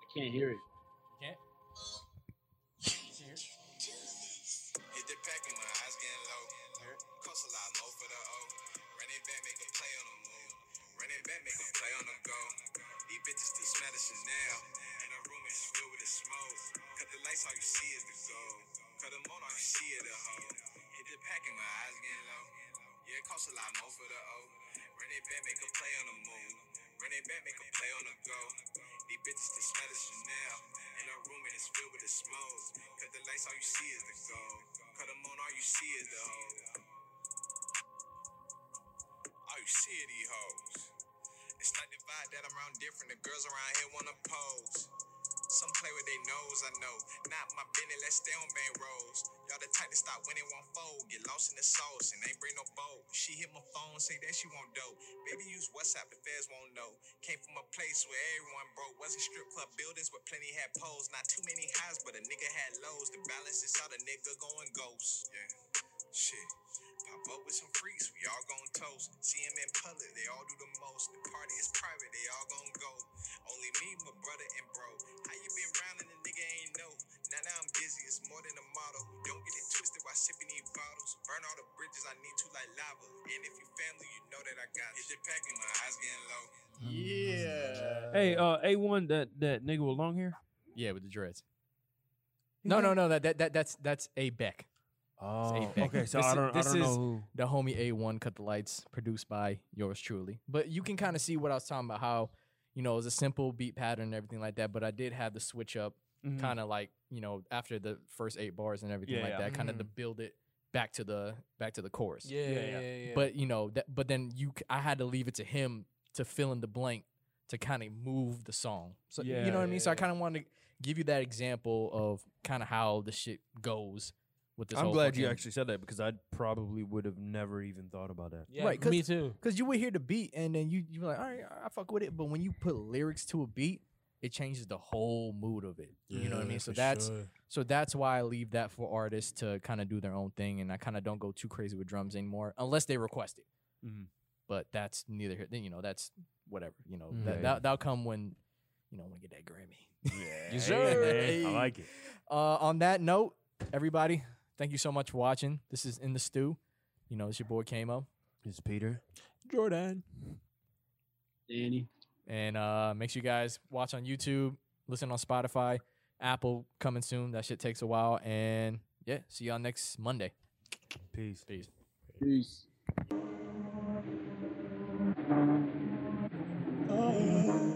I can't hear it. Hit the pack and my eyes getting low. Cost a lot more for the O. Run it back, make a play on the move. Run it back, make a play on the go. Bitches smell the Chanel. And the room is filled with the smoke. Cut the lights, all you see is the gold. Cut them on, all you see is the hoe. Hit the pack and my eyes getting low. Yeah, it costs a lot more for the O. Run it back, make a play on the move. Run it back, make a play on the go. These bitches smell the Chanel. And the room is filled with the smoke. Cut the lights, all you see is the gold. Cut them on, all you see is the hoe. All you see is. The vibe that I'm around different. The girls around here wanna pose. Some play with their nose, I know. Not my business, let's stay on bank rolls. Y'all the type to stop when it won't fold. Get lost in the sauce and ain't bring no boat. She hit my phone, say that she want dope. Baby, use WhatsApp, the feds won't know. Came from a place where everyone broke. Wasn't strip club buildings, but plenty had poles. Not too many highs, but a nigga had lows. The balance is how the nigga going ghost. Yeah, shit. Pop up with some freaks, we all gon' toast. See him in public, they all do the most. The party is private, they all gon' go. Only me, my brother, and bro. How you been round and the nigga ain't know? Now now I'm busy, it's more than a model. Don't get it twisted while sipping these bottles. Burn all the bridges I need to like lava. And if you family, you know that I got Hit the pack and my eyes getting low. Yeah. Hey, uh, A one, that that nigga with long hair. Yeah, with the dreads. No, no, no. That, that that that's that's a Beck. Oh, Beck. okay. So This I don't, I don't know who. the homie A1 cut the lights, produced by yours truly. But you can kind of see what I was talking about, how you know it was a simple beat pattern and everything like that. But I did have the switch up, Mhm. kind of like you know after the first eight bars and everything Yeah, like yeah. that, kind of to Mhm. build it back to the back to the chorus. Yeah, yeah, Yeah, yeah. yeah. yeah. But you know that. But then you, I had to leave it to him to fill in the blank to kind of move the song. So you know what I mean. yeah, So I kind of wanted to give you that example of kind of how the shit goes with this. I'm whole glad you fucking- actually said that because I probably would have never even thought about that. yeah, right, 'cause- me too. Cause you would hear the beat and then you you be like, all right, I fuck with it. But when you put lyrics to a beat, it changes the whole mood of it. you know what I mean? So that's so that's why I leave that for artists to kind of do their own thing, and I kind of don't go too crazy with drums anymore unless they request it. Mhm. But that's neither here. Then you know that's whatever. You know Mhm. that, Yeah. that that'll come when you know when we get that Grammy. Yes, Hey, sir. man, I like it. Uh, on that note, everybody, thank you so much for watching. This is In the Stu. You know, it's your boy Kmo. Is Peter? Jordan. Danny. And uh, make sure you guys watch on YouTube, listen on Spotify, Apple coming soon. That shit takes a while. And yeah, see y'all next Monday. Peace. Peace. Peace. Oh.